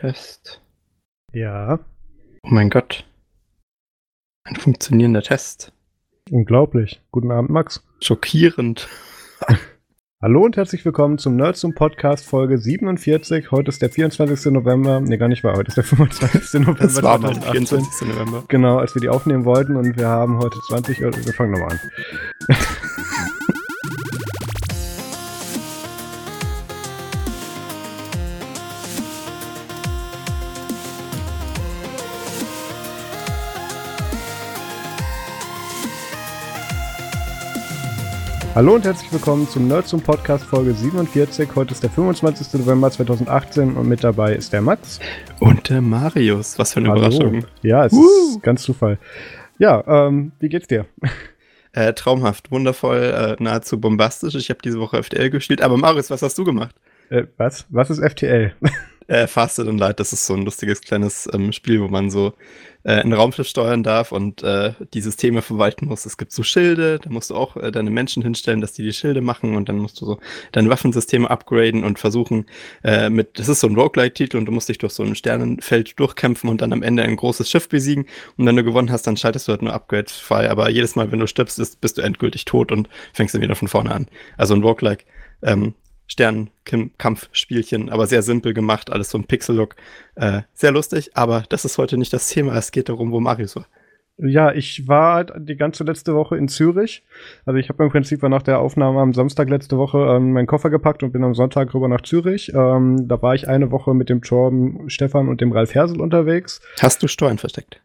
Test. Ja, Oh mein Gott. Ein funktionierender Test. unglaublich. Guten Abend, Max. Schockierend. Hallo und herzlich willkommen zum Nerds zum Podcast Folge 47. Heute ist der 24. November. Ne, gar nicht wahr. Heute ist der 25. November. Das war mal der 2018. 24. November. Genau, als wir die aufnehmen wollten und wir haben heute 20 Uhr. Wir fangen nochmal an. Hallo und herzlich willkommen zum Nerds zum Podcast Folge 47. Heute ist der 25. November 2018 und mit dabei ist der Max. Und der Marius. Was für eine Hallo. Überraschung. Ja, es Woo. ist ganz Zufall. Ja, ähm, wie geht's dir? Äh, traumhaft, wundervoll, äh, nahezu bombastisch. Ich habe diese Woche FTL gespielt. Aber Marius, was hast du gemacht? Äh, was? Was ist FTL? Äh, Fasted and Light, das ist so ein lustiges kleines ähm, Spiel, wo man so äh, ein Raumschiff steuern darf und äh, die Systeme verwalten muss. Es gibt so Schilde, da musst du auch äh, deine Menschen hinstellen, dass die die Schilde machen und dann musst du so deine Waffensysteme upgraden und versuchen äh, mit, das ist so ein Roguelike-Titel und du musst dich durch so ein Sternenfeld durchkämpfen und dann am Ende ein großes Schiff besiegen und wenn du gewonnen hast, dann schaltest du halt nur Upgrades frei, aber jedes Mal, wenn du stirbst, ist, bist du endgültig tot und fängst dann wieder von vorne an. Also ein Roguelike, ähm, Sternenkampfspielchen, aber sehr simpel gemacht, alles so ein Pixel-Look. Äh, sehr lustig, aber das ist heute nicht das Thema. Es geht darum, wo Marius war. Ja, ich war halt die ganze letzte Woche in Zürich. Also ich habe im Prinzip nach der Aufnahme am Samstag letzte Woche ähm, meinen Koffer gepackt und bin am Sonntag rüber nach Zürich. Ähm, da war ich eine Woche mit dem Torben Stefan und dem Ralf Hersel unterwegs. Hast du Steuern versteckt?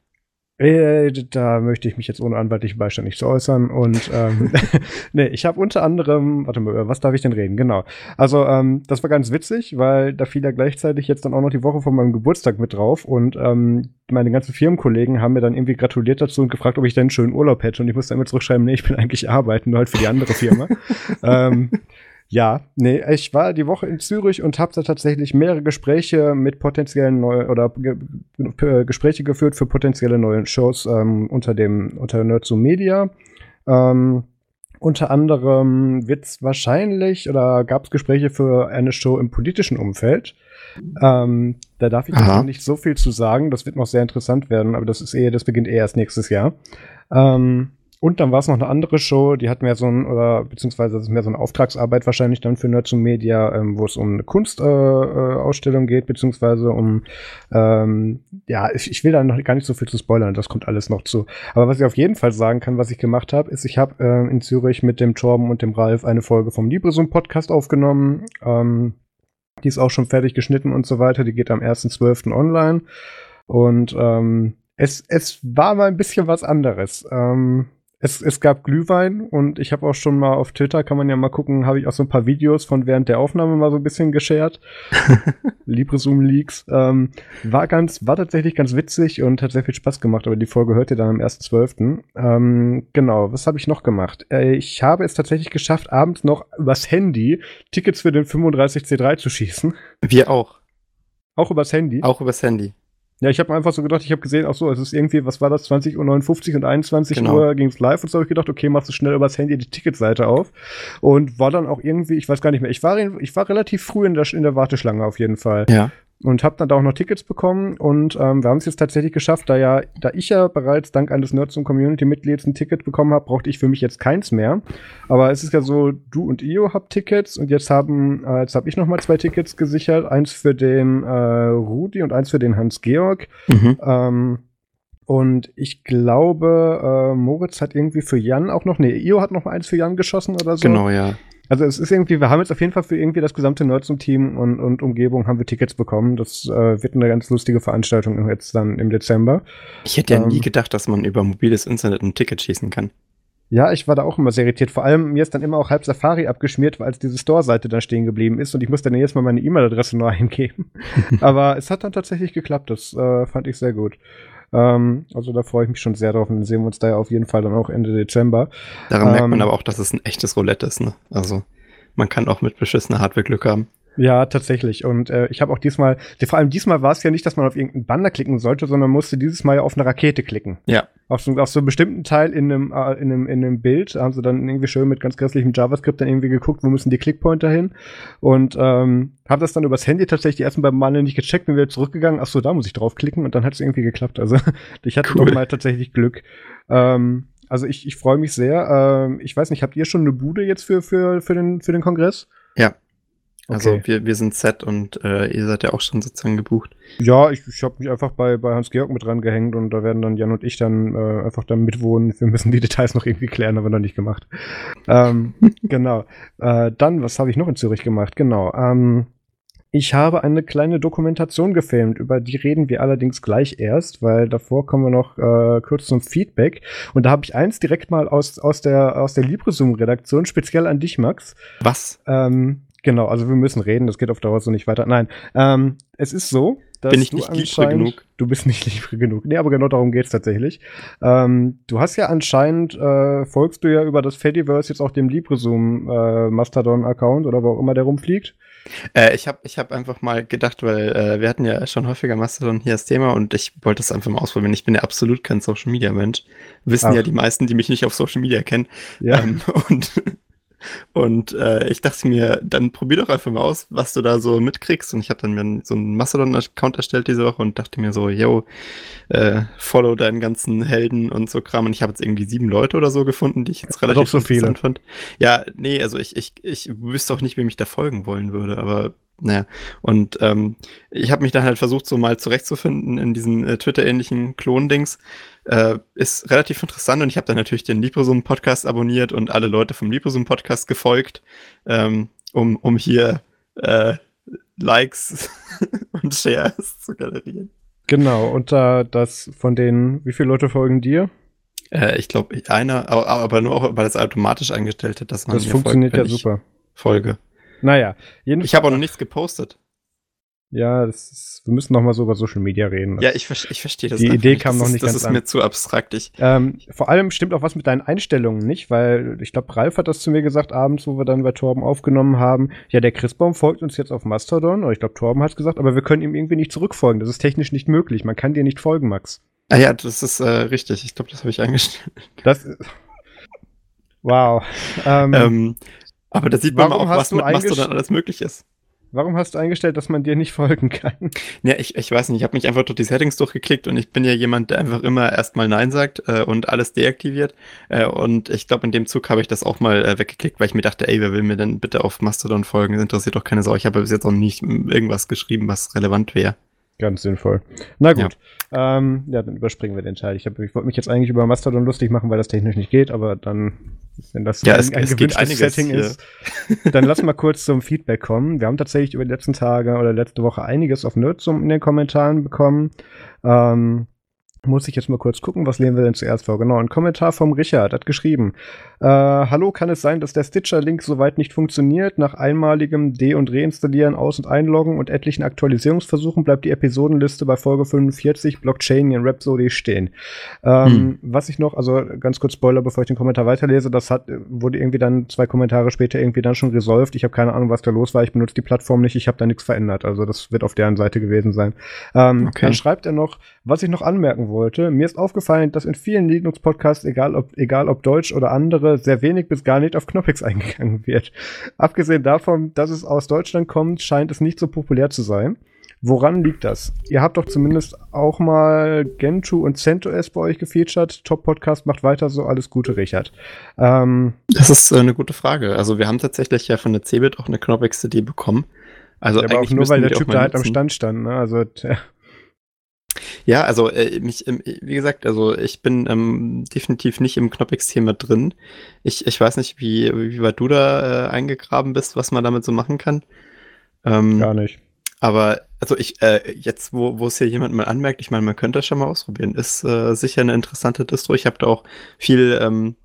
Äh, da möchte ich mich jetzt ohne anwaltlichen Beistand nicht zu äußern. Und ähm, nee, ich habe unter anderem, warte mal, über was darf ich denn reden? Genau. Also, ähm, das war ganz witzig, weil da fiel ja gleichzeitig jetzt dann auch noch die Woche von meinem Geburtstag mit drauf. Und ähm, meine ganzen Firmenkollegen haben mir dann irgendwie gratuliert dazu und gefragt, ob ich denn einen schönen Urlaub hätte. Und ich musste immer zurückschreiben, nee, ich bin eigentlich arbeiten, nur halt für die andere Firma. ähm, ja, nee, ich war die Woche in Zürich und habe da tatsächlich mehrere Gespräche mit potenziellen neuen oder ge ge Gespräche geführt für potenzielle neue Shows ähm, unter dem unter Nerdzoom Media. Ähm, unter anderem wird's wahrscheinlich oder gab es Gespräche für eine Show im politischen Umfeld. Ähm, da darf ich noch nicht so viel zu sagen. Das wird noch sehr interessant werden, aber das ist eher, das beginnt eher erst nächstes Jahr. Ähm, und dann war es noch eine andere Show, die hat mehr so ein, oder beziehungsweise das ist mehr so eine Auftragsarbeit wahrscheinlich dann für Nerds und Media, ähm, wo es um eine Kunstausstellung äh, Ausstellung geht, beziehungsweise um, ähm, ja, ich, ich will da noch gar nicht so viel zu spoilern, das kommt alles noch zu. Aber was ich auf jeden Fall sagen kann, was ich gemacht habe, ist, ich habe ähm, in Zürich mit dem Torben und dem Ralf eine Folge vom Libresum Podcast aufgenommen. Ähm, die ist auch schon fertig geschnitten und so weiter. Die geht am 1.12. online. Und ähm, es, es war mal ein bisschen was anderes. Ähm, es, es gab Glühwein und ich habe auch schon mal auf Twitter, kann man ja mal gucken, habe ich auch so ein paar Videos von während der Aufnahme mal so ein bisschen geshared. LibreZoom Leaks. Ähm, war ganz, war tatsächlich ganz witzig und hat sehr viel Spaß gemacht, aber die Folge hört ihr dann am 1.12. Ähm, genau, was habe ich noch gemacht? Äh, ich habe es tatsächlich geschafft, abends noch übers Handy Tickets für den 35C3 zu schießen. Wir auch. Auch übers Handy. Auch übers Handy. Ja, ich habe einfach so gedacht, ich habe gesehen, ach so, es ist irgendwie, was war das, 20.59 Uhr und 21 Genau. Uhr ging's live und so habe ich gedacht, okay, machst du schnell übers Handy die Ticketseite auf und war dann auch irgendwie, ich weiß gar nicht mehr, ich war, ich war relativ früh in der, in der Warteschlange auf jeden Fall Ja. Und habe dann da auch noch Tickets bekommen und ähm, wir haben es jetzt tatsächlich geschafft, da ja, da ich ja bereits dank eines Nerds und Community Mitglieds ein Ticket bekommen habe, brauchte ich für mich jetzt keins mehr. Aber es ist ja so, du und Io habt Tickets und jetzt haben, äh, jetzt habe ich noch mal zwei Tickets gesichert, eins für den äh, Rudi und eins für den Hans Georg. Mhm. Ähm, und ich glaube, äh, Moritz hat irgendwie für Jan auch noch, nee, Io hat noch eins für Jan geschossen oder so. Genau, ja. Also es ist irgendwie, wir haben jetzt auf jeden Fall für irgendwie das gesamte Nerdsum-Team und, und Umgebung haben wir Tickets bekommen. Das äh, wird eine ganz lustige Veranstaltung jetzt dann im Dezember. Ich hätte ja Ähm. nie gedacht, dass man über mobiles Internet ein Ticket schießen kann. Ja, ich war da auch immer sehr irritiert. Vor allem, mir ist dann immer auch halb Safari abgeschmiert, weil als diese Store-Seite da stehen geblieben ist und ich musste dann jetzt mal meine E-Mail-Adresse neu eingeben. Aber es hat dann tatsächlich geklappt. Das äh, fand ich sehr gut. Ähm, also da freue ich mich schon sehr drauf und dann sehen wir uns da ja auf jeden Fall dann auch Ende Dezember. Daran merkt man Ähm. aber auch, dass es ein echtes Roulette ist, ne? Also, man kann auch mit beschissener Hardware Glück haben. Ja, tatsächlich. Und äh, ich habe auch diesmal, vor allem diesmal war es ja nicht, dass man auf irgendeinen Banner klicken sollte, sondern musste dieses Mal ja auf eine Rakete klicken. Ja. Auf so, auf so einen bestimmten Teil in einem, äh, in, einem, in einem Bild haben sie dann irgendwie schön mit ganz grässlichem JavaScript dann irgendwie geguckt, wo müssen die Clickpointer hin. Und ähm, habe das dann übers Handy tatsächlich erstmal beim Banner nicht gecheckt, bin wieder zurückgegangen. Ach so, da muss ich draufklicken und dann hat es irgendwie geklappt. Also ich hatte cool. doch mal tatsächlich Glück. Ähm, also ich, ich freue mich sehr. Ähm, ich weiß nicht, habt ihr schon eine Bude jetzt für, für, für, den, für den Kongress? Ja, also okay. wir, wir sind set und äh, ihr seid ja auch schon sozusagen gebucht. Ja, ich, ich habe mich einfach bei, bei Hans-Georg mit dran gehängt und da werden dann Jan und ich dann äh, einfach dann mitwohnen. Wir müssen die Details noch irgendwie klären, aber noch nicht gemacht. ähm, genau. Äh, dann, was habe ich noch in Zürich gemacht? Genau. Ähm, ich habe eine kleine Dokumentation gefilmt, über die reden wir allerdings gleich erst, weil davor kommen wir noch äh, kurz zum Feedback. Und da habe ich eins direkt mal aus, aus der, aus der LibreZoom-Redaktion, speziell an dich, Max. Was? Ähm, Genau, also wir müssen reden, das geht auf Dauer so nicht weiter. Nein, ähm, es ist so, dass Bin ich nicht libre genug? Du bist nicht libre genug. Nee, aber genau darum geht's tatsächlich. Ähm, du hast ja anscheinend, äh, folgst du ja über das Fediverse jetzt auch dem LibreZoom äh, Mastodon-Account oder wo auch immer der rumfliegt. Äh, ich habe ich hab einfach mal gedacht, weil äh, wir hatten ja schon häufiger Mastodon hier als Thema und ich wollte es einfach mal ausprobieren. Ich bin ja absolut kein Social Media Mensch. Wissen Ach. ja die meisten, die mich nicht auf Social Media kennen. Ja. Ähm, und und äh, ich dachte mir, dann probier doch einfach mal aus, was du da so mitkriegst. Und ich habe dann mir so einen Mastodon-Account erstellt diese Woche und dachte mir so, yo, äh, follow deinen ganzen Helden und so Kram. Und ich habe jetzt irgendwie sieben Leute oder so gefunden, die ich jetzt relativ so interessant fand. Ja, nee, also ich, ich, ich wüsste auch nicht, wem ich da folgen wollen würde, aber naja, und ähm, ich habe mich dann halt versucht, so mal zurechtzufinden in diesen äh, Twitter-ähnlichen Klon-Dings. Äh, ist relativ interessant und ich habe dann natürlich den LibreSum-Podcast abonniert und alle Leute vom LibreSum-Podcast gefolgt, ähm, um, um hier äh, Likes und Shares zu generieren. Genau, und da das von denen, wie viele Leute folgen dir? Äh, ich glaube, einer, aber nur auch, weil es automatisch eingestellt hat, dass man Das funktioniert folgt, ja super. Folge. Naja, jedenfalls. Ich habe auch noch nichts gepostet. Ja, das ist, wir müssen noch mal so über Social Media reden. Ja, ich, ich verstehe das. Die Idee kam noch nicht das ganz Das ist an. mir zu abstrakt. Ich, ähm, vor allem stimmt auch was mit deinen Einstellungen nicht, weil ich glaube, Ralf hat das zu mir gesagt abends, wo wir dann bei Torben aufgenommen haben. Ja, der Christbaum folgt uns jetzt auf Mastodon, oder ich glaube, Torben hat es gesagt, aber wir können ihm irgendwie nicht zurückfolgen. Das ist technisch nicht möglich. Man kann dir nicht folgen, Max. Ah ja, das ist äh, richtig. Ich glaube, das habe ich eingestellt. Das Wow. Ähm, ähm, aber da sieht man mal auch, was mit Mastodon alles möglich ist. Warum hast du eingestellt, dass man dir nicht folgen kann? Ja, ich, ich weiß nicht, ich habe mich einfach durch die Settings durchgeklickt und ich bin ja jemand, der einfach immer erstmal Nein sagt äh, und alles deaktiviert. Äh, und ich glaube, in dem Zug habe ich das auch mal äh, weggeklickt, weil ich mir dachte, ey, wer will mir denn bitte auf Mastodon folgen? Das interessiert doch keine Sau. Ich habe bis jetzt auch nicht irgendwas geschrieben, was relevant wäre. Ganz sinnvoll. Na gut. Ja, ähm, ja dann überspringen wir den Teil. Ich, ich wollte mich jetzt eigentlich über Mastodon lustig machen, weil das technisch nicht geht, aber dann, wenn das ja, ein, es, ein es gewünschtes Setting hier. ist, dann lass mal kurz zum Feedback kommen. Wir haben tatsächlich über die letzten Tage oder letzte Woche einiges auf Nerdsum in den Kommentaren bekommen. Ähm, muss ich jetzt mal kurz gucken, was lesen wir denn zuerst vor? Genau, ein Kommentar vom Richard hat geschrieben. Äh, Hallo, kann es sein, dass der Stitcher-Link soweit nicht funktioniert? Nach einmaligem De- und Reinstallieren, Aus- und Einloggen und etlichen Aktualisierungsversuchen bleibt die Episodenliste bei Folge 45 Blockchain in Rhapsody stehen. Ähm, hm. Was ich noch, also ganz kurz Spoiler, bevor ich den Kommentar weiterlese, das hat, wurde irgendwie dann zwei Kommentare später irgendwie dann schon resolved. Ich habe keine Ahnung, was da los war. Ich benutze die Plattform nicht, ich habe da nichts verändert. Also das wird auf deren Seite gewesen sein. Ähm, okay. Dann schreibt er noch, was ich noch anmerken wollte. Mir ist aufgefallen, dass in vielen Linux-Podcasts, egal ob, egal ob Deutsch oder andere, sehr wenig bis gar nicht auf Knoppix eingegangen wird. Abgesehen davon, dass es aus Deutschland kommt, scheint es nicht so populär zu sein. Woran liegt das? Ihr habt doch zumindest auch mal Gentoo und CentOS bei euch gefeatured. Top Podcast macht weiter so. Alles Gute, Richard. Ähm, das ist äh, eine gute Frage. Also wir haben tatsächlich ja von der CeBIT auch eine Knoppix-CD bekommen. Also ja, aber auch nur, weil der Typ da halt am Stand stand. Ne? Also ja, also äh, mich, ähm, wie gesagt, also ich bin ähm, definitiv nicht im Knoppix-Thema drin. Ich, ich weiß nicht, wie, wie weit du da äh, eingegraben bist, was man damit so machen kann. Ähm, Gar nicht. Aber also ich, äh, jetzt, wo, wo es hier jemand mal anmerkt, ich meine, man könnte das schon mal ausprobieren. Ist äh, sicher eine interessante Distro. Ich habe da auch viel ähm,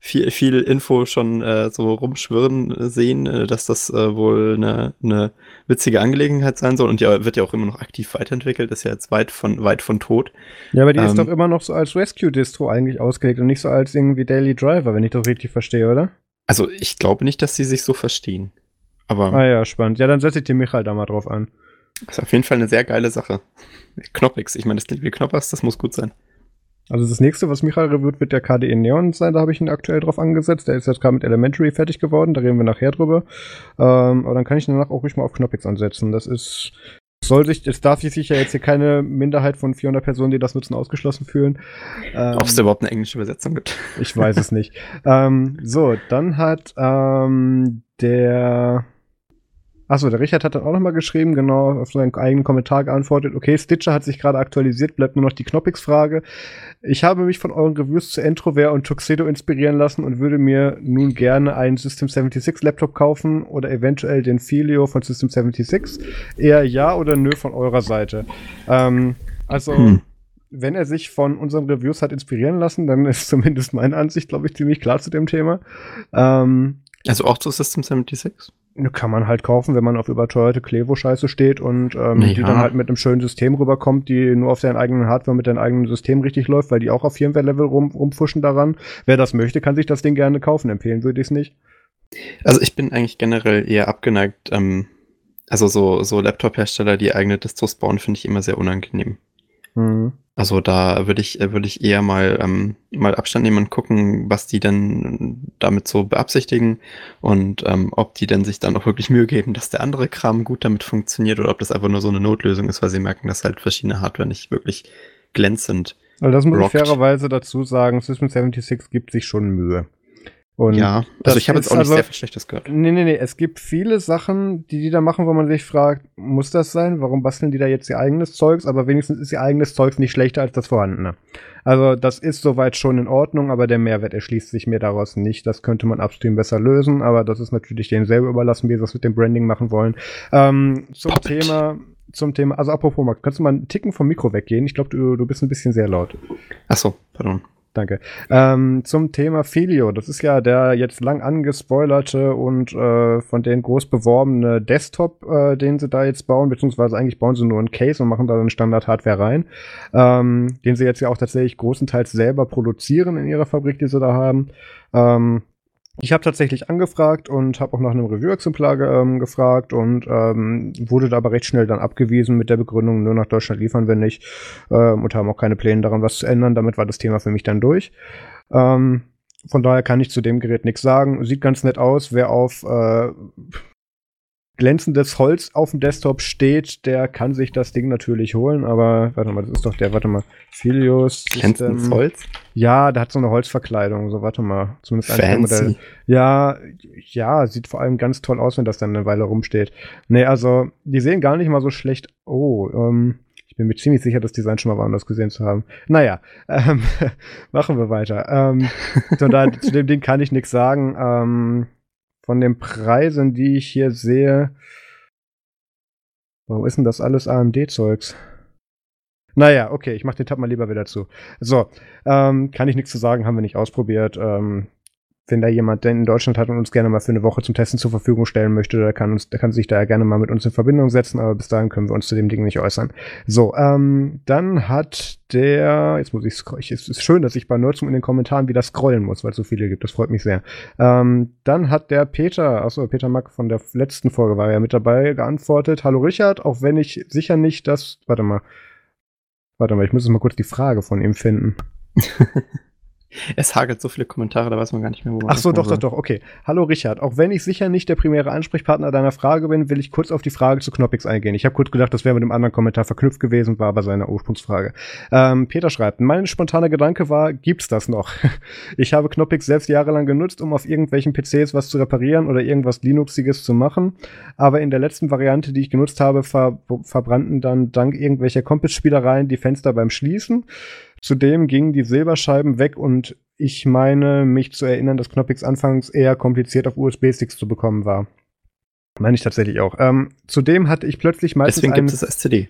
viel, viel Info schon äh, so rumschwirren äh, sehen, äh, dass das äh, wohl eine, eine witzige Angelegenheit sein soll und ja, wird ja auch immer noch aktiv weiterentwickelt, ist ja jetzt weit von, weit von tot. Ja, aber die ähm, ist doch immer noch so als Rescue-Distro eigentlich ausgelegt und nicht so als irgendwie Daily Driver, wenn ich das richtig verstehe, oder? Also ich glaube nicht, dass sie sich so verstehen. Aber Ah ja, spannend. Ja, dann setze ich den Michael da mal drauf an. ist auf jeden Fall eine sehr geile Sache. Knoppix, ich meine, das klingt wie Knoppers, das muss gut sein. Also das nächste, was Michael wird der KDE Neon sein. Da habe ich ihn aktuell drauf angesetzt. Der ist jetzt gerade mit Elementary fertig geworden. Da reden wir nachher drüber. Ähm, aber dann kann ich danach auch ruhig mal auf Knoppix ansetzen. Das ist soll sich, es darf sich ja jetzt hier keine Minderheit von 400 Personen, die das nutzen, ausgeschlossen fühlen. Ähm, Ob es da überhaupt eine englische Übersetzung gibt. Ich weiß es nicht. ähm, so, dann hat ähm, der Achso, der Richard hat dann auch nochmal geschrieben, genau, auf seinen eigenen Kommentar geantwortet. Okay, Stitcher hat sich gerade aktualisiert, bleibt nur noch die Knoppix-Frage. Ich habe mich von euren Reviews zu Entrovert und Tuxedo inspirieren lassen und würde mir nun gerne einen System 76 Laptop kaufen oder eventuell den Filio von System 76. Eher ja oder nö von eurer Seite. Ähm, also, Hm. wenn er sich von unseren Reviews hat inspirieren lassen, dann ist zumindest meine Ansicht, glaube ich, ziemlich klar zu dem Thema. Ähm, Also auch zu System 76? Ne, Kann man halt kaufen, wenn man auf überteuerte Klevo-Scheiße steht und ähm, Ja. die dann halt mit einem schönen System rüberkommt, die nur auf deinen eigenen Hardware mit deinem eigenen System richtig läuft, weil die auch auf Firmware-Level rum, rumfuschen daran. Wer das möchte, kann sich das Ding gerne kaufen. Empfehlen würde ich es nicht. Also ich bin eigentlich generell eher abgeneigt, ähm, also so, so Laptop-Hersteller, die eigene Distros bauen, finde ich immer sehr unangenehm. Mhm. Also da würde ich, äh, würde ich eher mal, ähm, mal Abstand nehmen und gucken, was die denn damit so beabsichtigen und ähm, ob die denn sich dann auch wirklich Mühe geben, dass der andere Kram gut damit funktioniert oder ob das einfach nur so eine Notlösung ist, weil sie merken, dass halt verschiedene Hardware nicht wirklich glänzend. Also das muss Rockt. ich fairerweise dazu sagen, System 76 gibt sich schon Mühe. Und ja, also ich habe jetzt auch nicht also- sehr viel Schlechtes gehört. Nee, nee, nee. Es gibt viele Sachen, die die da machen, wo man sich fragt, muss das sein? Warum basteln die da jetzt ihr eigenes Zeugs? Aber wenigstens ist ihr eigenes Zeugs nicht schlechter als das vorhandene. Also, das ist soweit schon in Ordnung, aber der Mehrwert erschließt sich mir daraus nicht. Das könnte man upstream besser lösen, aber das ist natürlich denen selber überlassen, wie sie das mit dem Branding machen wollen. Ähm, zum Puppet. Thema, zum Thema, also apropos, Max, kannst du mal einen Ticken vom Mikro weggehen? Ich glaube, du, du bist ein bisschen sehr laut. Ach so, pardon. Danke. Ähm, zum Thema Filio. Das ist ja der jetzt lang angespoilerte und äh, von denen groß beworbene Desktop, äh, den sie da jetzt bauen, beziehungsweise eigentlich bauen sie nur einen Case und machen da dann Standard-Hardware rein, ähm, den sie jetzt ja auch tatsächlich großenteils selber produzieren in ihrer Fabrik, die sie da haben. Ähm, ich habe tatsächlich angefragt und habe auch nach einem Review-Exemplar ähm, gefragt und ähm, wurde da aber recht schnell dann abgewiesen mit der Begründung, nur nach Deutschland liefern wir nicht ähm, und haben auch keine Pläne daran, was zu ändern. Damit war das Thema für mich dann durch. Ähm, von daher kann ich zu dem Gerät nichts sagen. Sieht ganz nett aus. Wer auf äh, glänzendes Holz auf dem Desktop steht, der kann sich das Ding natürlich holen. Aber warte mal, das ist doch der, warte mal, Philios. Glänzendes System- Holz? Ja, der hat so eine Holzverkleidung. So, warte mal. Zumindest Modelle. Fancy. Ja, ja, sieht vor allem ganz toll aus, wenn das dann eine Weile rumsteht. Nee, also, die sehen gar nicht mal so schlecht. Oh, ähm, ich bin mir ziemlich sicher, das Design schon mal woanders gesehen zu haben. Naja, ähm, machen wir weiter. Ähm, zu dem Ding kann ich nichts sagen. Ähm, von den Preisen, die ich hier sehe. Warum ist denn das alles AMD-Zeugs? Naja, okay, ich mach den Tab mal lieber wieder zu. So, ähm, kann ich nichts zu sagen, haben wir nicht ausprobiert. Ähm, wenn da jemand denn in Deutschland hat und uns gerne mal für eine Woche zum Testen zur Verfügung stellen möchte, der kann, uns, der kann sich da gerne mal mit uns in Verbindung setzen, aber bis dahin können wir uns zu dem Ding nicht äußern. So, ähm, dann hat der, jetzt muss ich scrollen, es ist schön, dass ich bei Nerdsum in den Kommentaren wieder scrollen muss, weil es so viele gibt, das freut mich sehr. Ähm, dann hat der Peter, achso, Peter Mack von der letzten Folge war ja mit dabei, geantwortet, hallo Richard, auch wenn ich sicher nicht das, warte mal, warte mal, ich muss jetzt mal kurz die Frage von ihm finden. Es hagelt so viele Kommentare, da weiß man gar nicht mehr, wo man Ach so, doch, doch, doch, okay. Hallo Richard, auch wenn ich sicher nicht der primäre Ansprechpartner deiner Frage bin, will ich kurz auf die Frage zu Knoppix eingehen. Ich habe kurz gedacht, das wäre mit dem anderen Kommentar verknüpft gewesen, war aber seine Ursprungsfrage. Ähm, Peter schreibt, mein spontaner Gedanke war, gibt's das noch? ich habe Knoppix selbst jahrelang genutzt, um auf irgendwelchen PCs was zu reparieren oder irgendwas Linuxiges zu machen, aber in der letzten Variante, die ich genutzt habe, ver verbrannten dann dank irgendwelcher Compass-Spielereien die Fenster beim Schließen. Zudem gingen die Silberscheiben weg und ich meine, mich zu erinnern, dass Knoppix anfangs eher kompliziert auf USB-Sticks zu bekommen war. Meine ich tatsächlich auch. Ähm, zudem hatte ich plötzlich meistens Deswegen einen, gibt es das SCD.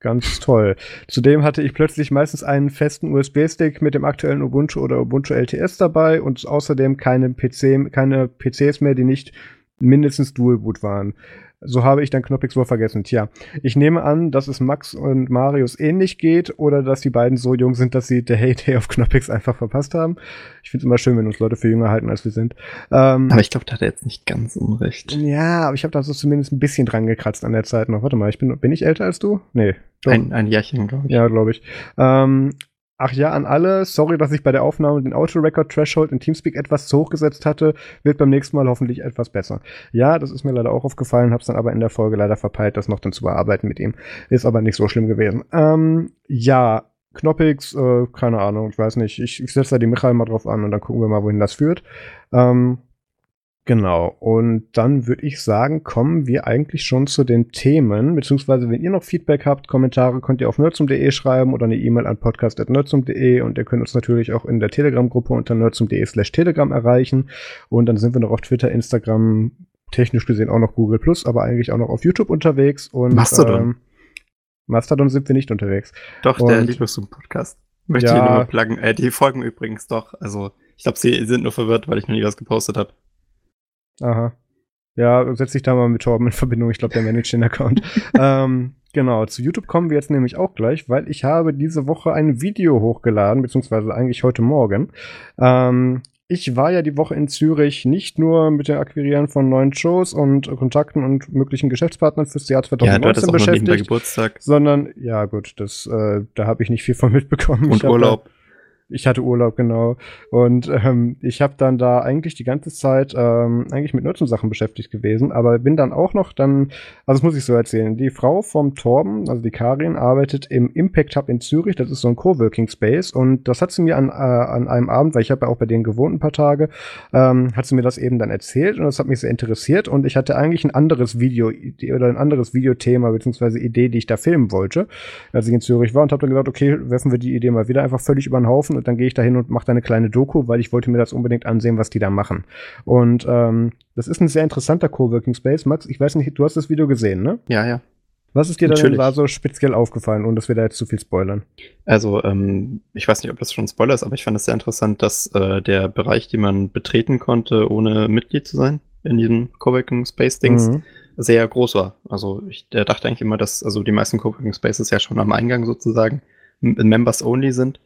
ganz toll. Zudem hatte ich plötzlich meistens einen festen USB-Stick mit dem aktuellen Ubuntu oder Ubuntu LTS dabei und außerdem keine PC, keine PCs mehr, die nicht mindestens Dual Boot waren. So habe ich dann Knoppix wohl vergessen. Tja, ich nehme an, dass es Max und Marius ähnlich geht oder dass die beiden so jung sind, dass sie The Heyday auf Knoppix einfach verpasst haben. Ich finde es immer schön, wenn uns Leute für jünger halten, als wir sind. Ähm, aber ich glaube, da hat er jetzt nicht ganz unrecht. Ja, aber ich habe da so zumindest ein bisschen dran gekratzt an der Zeit noch. Warte mal, ich bin, bin ich älter als du? Nee. Ein, ein Jährchen, glaube ich. Ja, glaube ich. Ähm, Ach ja, an alle, sorry, dass ich bei der Aufnahme den Auto-Record-Threshold in Teamspeak etwas zu hoch gesetzt hatte, wird beim nächsten Mal hoffentlich etwas besser. Ja, das ist mir leider auch aufgefallen, hab's dann aber in der Folge leider verpeilt, das noch dann zu bearbeiten mit ihm. Ist aber nicht so schlimm gewesen. Ähm, ja, Knoppix, äh, keine Ahnung, ich weiß nicht, ich, ich setze da die Michael mal drauf an und dann gucken wir mal, wohin das führt. Ähm, Genau. Und dann würde ich sagen, kommen wir eigentlich schon zu den Themen, beziehungsweise wenn ihr noch Feedback habt, Kommentare könnt ihr auf nerdsum.de schreiben oder eine E-Mail an podcast.nerdsum.de und ihr könnt uns natürlich auch in der Telegram-Gruppe unter nerdsum.de slash Telegram erreichen. Und dann sind wir noch auf Twitter, Instagram, technisch gesehen auch noch Google Plus, aber eigentlich auch noch auf YouTube unterwegs. Und Mastodon. Ähm, Mastodon sind wir nicht unterwegs. Doch, und, der Linux-Podcast. Möchte ja, ich nur pluggen. Äh, die folgen übrigens doch. Also, ich glaube, sie sind nur verwirrt, weil ich noch nie was gepostet habe. Aha. Ja, setz dich da mal mit Torben in Verbindung. Ich glaube, der managt den Account. ähm, genau, zu YouTube kommen wir jetzt nämlich auch gleich, weil ich habe diese Woche ein Video hochgeladen, beziehungsweise eigentlich heute Morgen. Ähm, ich war ja die Woche in Zürich nicht nur mit dem Akquirieren von neuen Shows und Kontakten und möglichen Geschäftspartnern fürs Jahr 2019 ja, beschäftigt, Geburtstag. sondern ja gut, das äh, da habe ich nicht viel von mitbekommen. Und Urlaub. Ich hatte Urlaub, genau. Und ähm, ich habe dann da eigentlich die ganze Zeit ähm, eigentlich mit Nutzungssachen beschäftigt gewesen, aber bin dann auch noch dann, also das muss ich so erzählen, die Frau vom Torben, also die Karin, arbeitet im Impact Hub in Zürich, das ist so ein Coworking Space und das hat sie mir an, äh, an einem Abend, weil ich habe ja auch bei denen gewohnt ein paar Tage, ähm, hat sie mir das eben dann erzählt und das hat mich sehr interessiert und ich hatte eigentlich ein anderes Video oder ein anderes Videothema beziehungsweise Idee, die ich da filmen wollte, als ich in Zürich war und habe dann gesagt, okay, werfen wir die Idee mal wieder einfach völlig über den Haufen und dann gehe ich da hin und mache da eine kleine Doku, weil ich wollte mir das unbedingt ansehen, was die da machen. Und ähm, das ist ein sehr interessanter Coworking Space. Max, ich weiß nicht, du hast das Video gesehen, ne? Ja, ja. Was ist dir denn da so speziell aufgefallen, ohne dass wir da jetzt zu viel spoilern? Also, ähm, ich weiß nicht, ob das schon ein Spoiler ist, aber ich fand es sehr interessant, dass äh, der Bereich, den man betreten konnte, ohne Mitglied zu sein, in diesem Coworking Space Dings, mhm. sehr groß war. Also, ich der dachte eigentlich immer, dass also die meisten Coworking Spaces ja schon am Eingang sozusagen Members Only sind.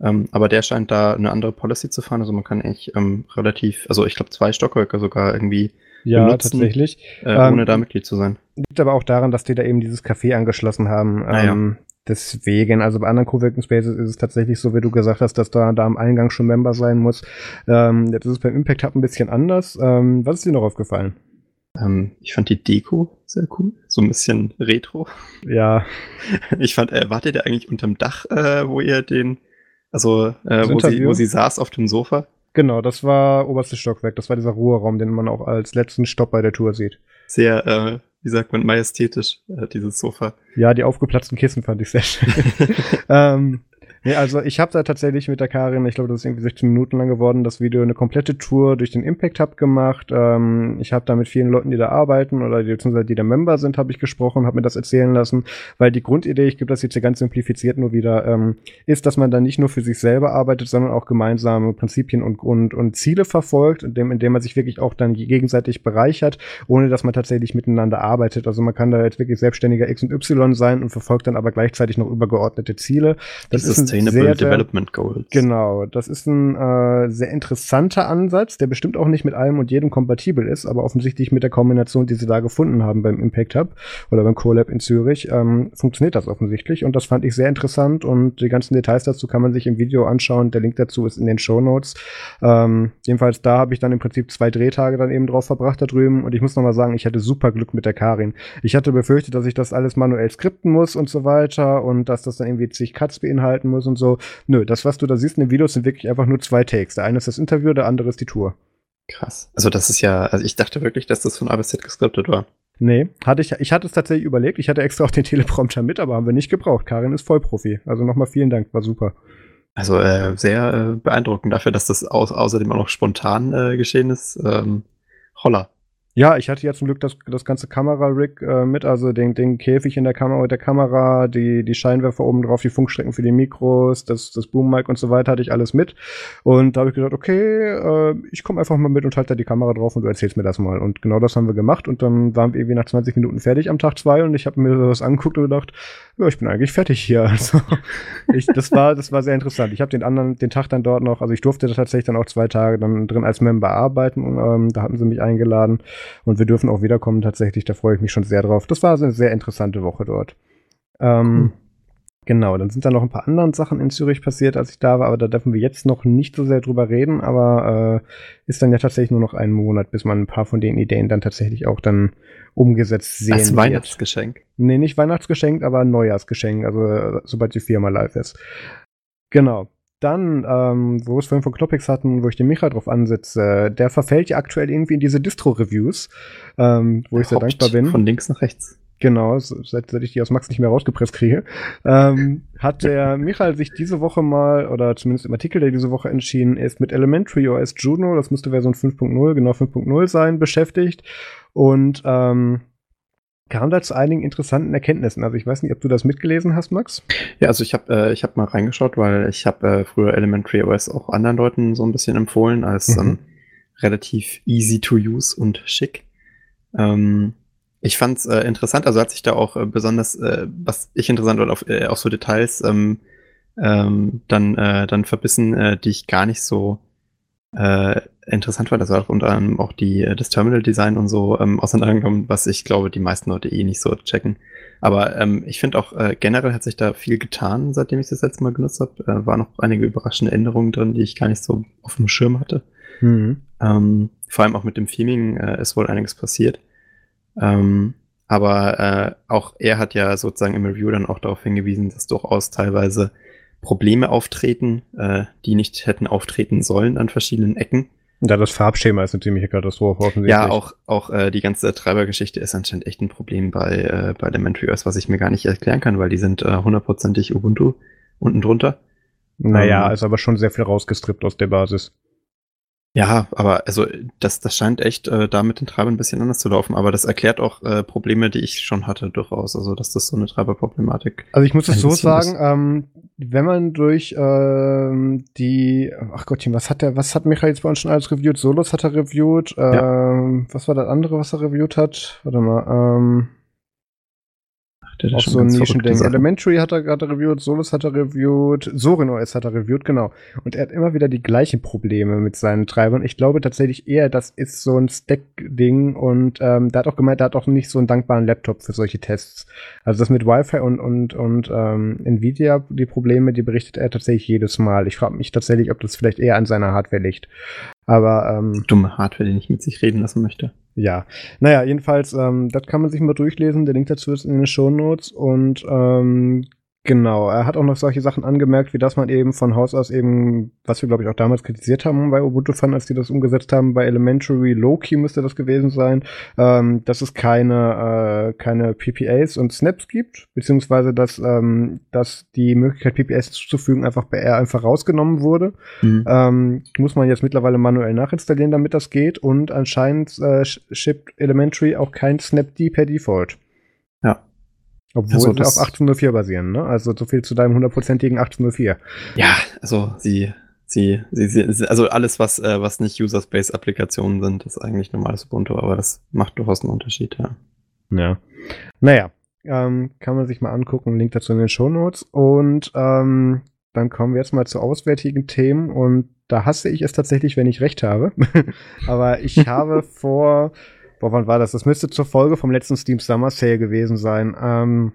Ähm, aber der scheint da eine andere Policy zu fahren. Also man kann echt ähm, relativ, also ich glaube zwei Stockwerke sogar irgendwie ja, benutzen, tatsächlich. Äh, ohne ähm, da Mitglied zu sein. Liegt aber auch daran, dass die da eben dieses Café angeschlossen haben. Ah, ja. Ähm, deswegen, also bei anderen Coworking Spaces ist es tatsächlich so, wie du gesagt hast, dass da, da am Eingang schon Member sein muss. Ähm, jetzt ist es beim Impact Hub ein bisschen anders. Ähm, was ist dir noch aufgefallen? Ähm, ich fand die Deko sehr cool. So ein bisschen retro. Ja. Ich fand, äh, wartet ihr eigentlich unterm Dach, äh, wo ihr den also, äh, wo, sie, wo sie saß auf dem Sofa. Genau, das war oberstes Stockwerk. Das war dieser Ruheraum, den man auch als letzten Stopp bei der Tour sieht. Sehr, äh, wie sagt man, majestätisch, äh, dieses Sofa. Ja, die aufgeplatzten Kissen fand ich sehr schön. ähm, Nee, also ich habe da tatsächlich mit der Karin, ich glaube, das ist irgendwie 16 Minuten lang geworden, das Video eine komplette Tour durch den Impact Hub gemacht. Ähm, ich habe da mit vielen Leuten, die da arbeiten oder die, beziehungsweise die da Member sind, habe ich gesprochen, habe mir das erzählen lassen, weil die Grundidee, ich gebe das jetzt hier ganz simplifiziert nur wieder, ähm, ist, dass man da nicht nur für sich selber arbeitet, sondern auch gemeinsame Prinzipien und, und, und Ziele verfolgt, indem, indem man sich wirklich auch dann gegenseitig bereichert, ohne dass man tatsächlich miteinander arbeitet. Also man kann da jetzt wirklich selbstständiger X und Y sein und verfolgt dann aber gleichzeitig noch übergeordnete Ziele. Das, das ist Sustainable Development Goals. Genau, das ist ein äh, sehr interessanter Ansatz, der bestimmt auch nicht mit allem und jedem kompatibel ist, aber offensichtlich mit der Kombination, die sie da gefunden haben beim Impact Hub oder beim CoLab in Zürich, ähm, funktioniert das offensichtlich und das fand ich sehr interessant und die ganzen Details dazu kann man sich im Video anschauen. Der Link dazu ist in den Show Notes. Ähm, jedenfalls da habe ich dann im Prinzip zwei Drehtage dann eben drauf verbracht da drüben und ich muss nochmal sagen, ich hatte super Glück mit der Karin. Ich hatte befürchtet, dass ich das alles manuell skripten muss und so weiter und dass das dann irgendwie zig Cuts beinhalten muss und so. Nö, das, was du da siehst in den Videos, sind wirklich einfach nur zwei Takes. Der eine ist das Interview, der andere ist die Tour. Krass. Also das ist ja, also ich dachte wirklich, dass das von A bis Z geskriptet war. Nee, hatte ich, ich hatte es tatsächlich überlegt. Ich hatte extra auch den Teleprompter mit, aber haben wir nicht gebraucht. Karin ist Vollprofi. Also nochmal vielen Dank, war super. Also äh, sehr äh, beeindruckend dafür, dass das au außerdem auch noch spontan äh, geschehen ist. Ähm, Holla. Ja, ich hatte ja zum Glück das, das ganze Kamera-Rig äh, mit, also den, den Käfig in der Kamera, der Kamera, die, die Scheinwerfer oben drauf, die Funkstrecken für die Mikros, das, das Boom-Mic und so weiter hatte ich alles mit. Und da habe ich gedacht, okay, äh, ich komme einfach mal mit und halte da die Kamera drauf und du erzählst mir das mal. Und genau das haben wir gemacht und dann waren wir irgendwie nach 20 Minuten fertig am Tag zwei und ich habe mir das angeguckt und gedacht, ja, ich bin eigentlich fertig hier. Also ich, das war, das war sehr interessant. Ich habe den anderen, den Tag dann dort noch, also ich durfte tatsächlich dann auch zwei Tage dann drin als Member arbeiten und ähm, da hatten sie mich eingeladen und wir dürfen auch wiederkommen tatsächlich. Da freue ich mich schon sehr drauf. Das war eine sehr interessante Woche dort. Ähm. Genau, dann sind da noch ein paar andere Sachen in Zürich passiert, als ich da war, aber da dürfen wir jetzt noch nicht so sehr drüber reden, aber äh, ist dann ja tatsächlich nur noch ein Monat, bis man ein paar von den Ideen dann tatsächlich auch dann umgesetzt sehen Als Weihnachtsgeschenk? Nee, nicht Weihnachtsgeschenk, aber Neujahrsgeschenk, also äh, sobald die Firma live ist. Genau. Dann, ähm, wo wir es vorhin von Knoppix hatten, wo ich den Micha drauf ansitze, der verfällt ja aktuell irgendwie in diese Distro-Reviews, ähm, wo ich sehr dankbar bin. Von links nach rechts. Genau, seit, seit ich die aus Max nicht mehr rausgepresst kriege, ähm, hat der Michael sich diese Woche mal, oder zumindest im Artikel, der diese Woche entschieden ist, mit Elementary OS Juno, das müsste Version 5.0, genau 5.0 sein, beschäftigt. Und ähm, kam da zu einigen interessanten Erkenntnissen. Also ich weiß nicht, ob du das mitgelesen hast, Max? Ja, also ich habe äh, ich hab mal reingeschaut, weil ich habe äh, früher Elementary OS auch anderen Leuten so ein bisschen empfohlen als mhm. ähm, relativ easy to use und schick. Ähm, ich fand es äh, interessant, also hat sich da auch äh, besonders, äh, was ich interessant oder auf, äh, auch so Details ähm, ähm, dann, äh, dann verbissen, äh, die ich gar nicht so äh, interessant war. Das war auch unter anderem auch die, äh, das Terminal-Design und so ähm, auseinandergenommen, was ich glaube, die meisten Leute eh nicht so checken. Aber ähm, ich finde auch äh, generell hat sich da viel getan, seitdem ich das letzte Mal genutzt habe. Äh, waren noch einige überraschende Änderungen drin, die ich gar nicht so auf dem Schirm hatte. Mhm. Ähm, vor allem auch mit dem Theming äh, ist wohl einiges passiert. Ähm, aber äh, auch er hat ja sozusagen im Review dann auch darauf hingewiesen, dass durchaus teilweise Probleme auftreten, äh, die nicht hätten auftreten sollen an verschiedenen Ecken. Ja, das Farbschema ist eine ziemliche Katastrophe offensichtlich. Ja, auch, auch äh, die ganze Treibergeschichte ist anscheinend echt ein Problem bei, äh, bei Elementary OS, was ich mir gar nicht erklären kann, weil die sind äh, hundertprozentig Ubuntu unten drunter. Naja, ähm, ist aber schon sehr viel rausgestrippt aus der Basis. Ja, aber also das, das scheint echt äh, da mit den Treibern ein bisschen anders zu laufen, aber das erklärt auch äh, Probleme, die ich schon hatte durchaus, also dass das so eine Treiberproblematik. Also ich muss es so sagen, ähm, wenn man durch ähm, die, ach Gottchen, was hat der, was hat Michael jetzt bei uns schon alles reviewt? Solos hat er reviewt, ähm, ja. was war das andere, was er reviewt hat? Warte mal, ähm, der auch so ein Nischending. Elementary hat er gerade reviewt, Solus hat er reviewt, Sorin OS hat er reviewt, genau. Und er hat immer wieder die gleichen Probleme mit seinen Treibern. Ich glaube tatsächlich eher, das ist so ein Stack-Ding und ähm, da hat auch gemeint, er hat auch nicht so einen dankbaren Laptop für solche Tests. Also das mit Wi-Fi und, und, und ähm, Nvidia, die Probleme, die berichtet er tatsächlich jedes Mal. Ich frage mich tatsächlich, ob das vielleicht eher an seiner Hardware liegt. Aber ähm, dumme Hardware, die nicht mit sich reden lassen möchte. Ja, naja, jedenfalls, ähm, das kann man sich mal durchlesen. Der Link dazu ist in den Show Notes und ähm, Genau, er hat auch noch solche Sachen angemerkt, wie dass man eben von Haus aus eben, was wir glaube ich auch damals kritisiert haben bei Ubuntu Fun, als die das umgesetzt haben, bei Elementary Loki müsste das gewesen sein, ähm, dass es keine, äh, keine PPAs und Snaps gibt, beziehungsweise dass, ähm, dass die Möglichkeit PPAs zuzufügen einfach bei R einfach rausgenommen wurde. Mhm. Ähm, muss man jetzt mittlerweile manuell nachinstallieren, damit das geht und anscheinend äh, shippt Elementary auch kein Snapd per Default. Ja. Obwohl also sie auf 1804 basieren, ne? Also so viel zu deinem hundertprozentigen 1804. Ja, also sie, sie, sie, sie also alles, was, äh, was nicht User-Space-Applikationen sind, ist eigentlich normales Ubuntu, aber das macht durchaus einen Unterschied, ja. Ja. Naja, ähm, kann man sich mal angucken, Link dazu in den Show Notes. Und ähm, dann kommen wir jetzt mal zu auswärtigen Themen und da hasse ich es tatsächlich, wenn ich recht habe. aber ich habe vor Boah, wann war das? Das müsste zur Folge vom letzten Steam Summer Sale gewesen sein. Ähm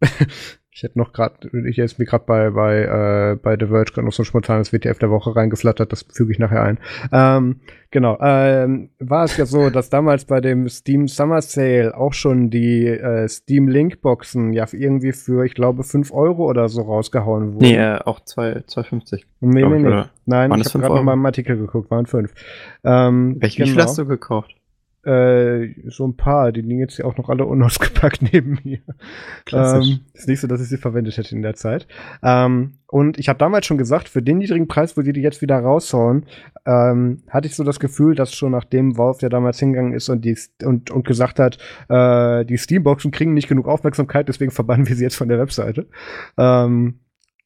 Ich hätte noch gerade, ich ist mir gerade bei, bei, äh, bei The Verge gerade noch so ein spontanes WTF der Woche reingeflattert, das füge ich nachher ein. Ähm, genau, ähm, war es ja so, dass damals bei dem Steam Summer Sale auch schon die äh, Steam Link Boxen ja irgendwie für, ich glaube, 5 Euro oder so rausgehauen wurden. Nee, äh, auch 2,50. Nee, nee, nee. Nein, waren ich habe gerade noch mal im Artikel geguckt, waren 5. Ähm, Welche, genau. Wie viel hast du gekauft? Äh, so ein paar, die liegen jetzt hier auch noch alle unausgepackt neben mir. Ähm, ist nicht so, dass ich sie verwendet hätte in der Zeit. Ähm, und ich habe damals schon gesagt, für den niedrigen Preis, wo die die jetzt wieder raushauen, ähm, hatte ich so das Gefühl, dass schon nachdem Valve ja damals hingegangen ist und, die, und, und gesagt hat, äh, die Steamboxen kriegen nicht genug Aufmerksamkeit, deswegen verbannen wir sie jetzt von der Webseite. Ähm,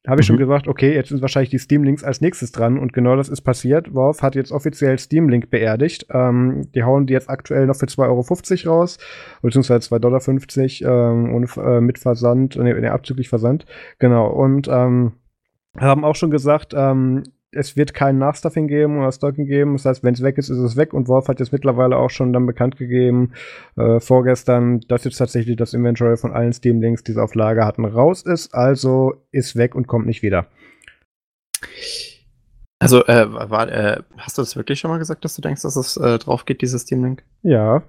habe ich mhm. schon gesagt, okay, jetzt sind wahrscheinlich die Steam-Links als nächstes dran und genau das ist passiert. Valve hat jetzt offiziell Steam-Link beerdigt. Ähm, die hauen die jetzt aktuell noch für 2,50 Euro raus, beziehungsweise 2,50 Dollar ähm, und, äh, mit Versand, nee, nee, abzüglich Versand. Genau, und ähm, haben auch schon gesagt, ähm, es wird kein Nachstuffing geben oder Stocking geben. Das heißt, wenn es weg ist, ist es weg. Und Wolf hat jetzt mittlerweile auch schon dann bekannt gegeben, äh, vorgestern, dass jetzt tatsächlich das Inventory von allen Steam-Links, die sie auf Lager hatten, raus ist. Also ist weg und kommt nicht wieder. Also, äh, war, äh, hast du das wirklich schon mal gesagt, dass du denkst, dass es äh, drauf geht, dieses Steam-Link? Ja.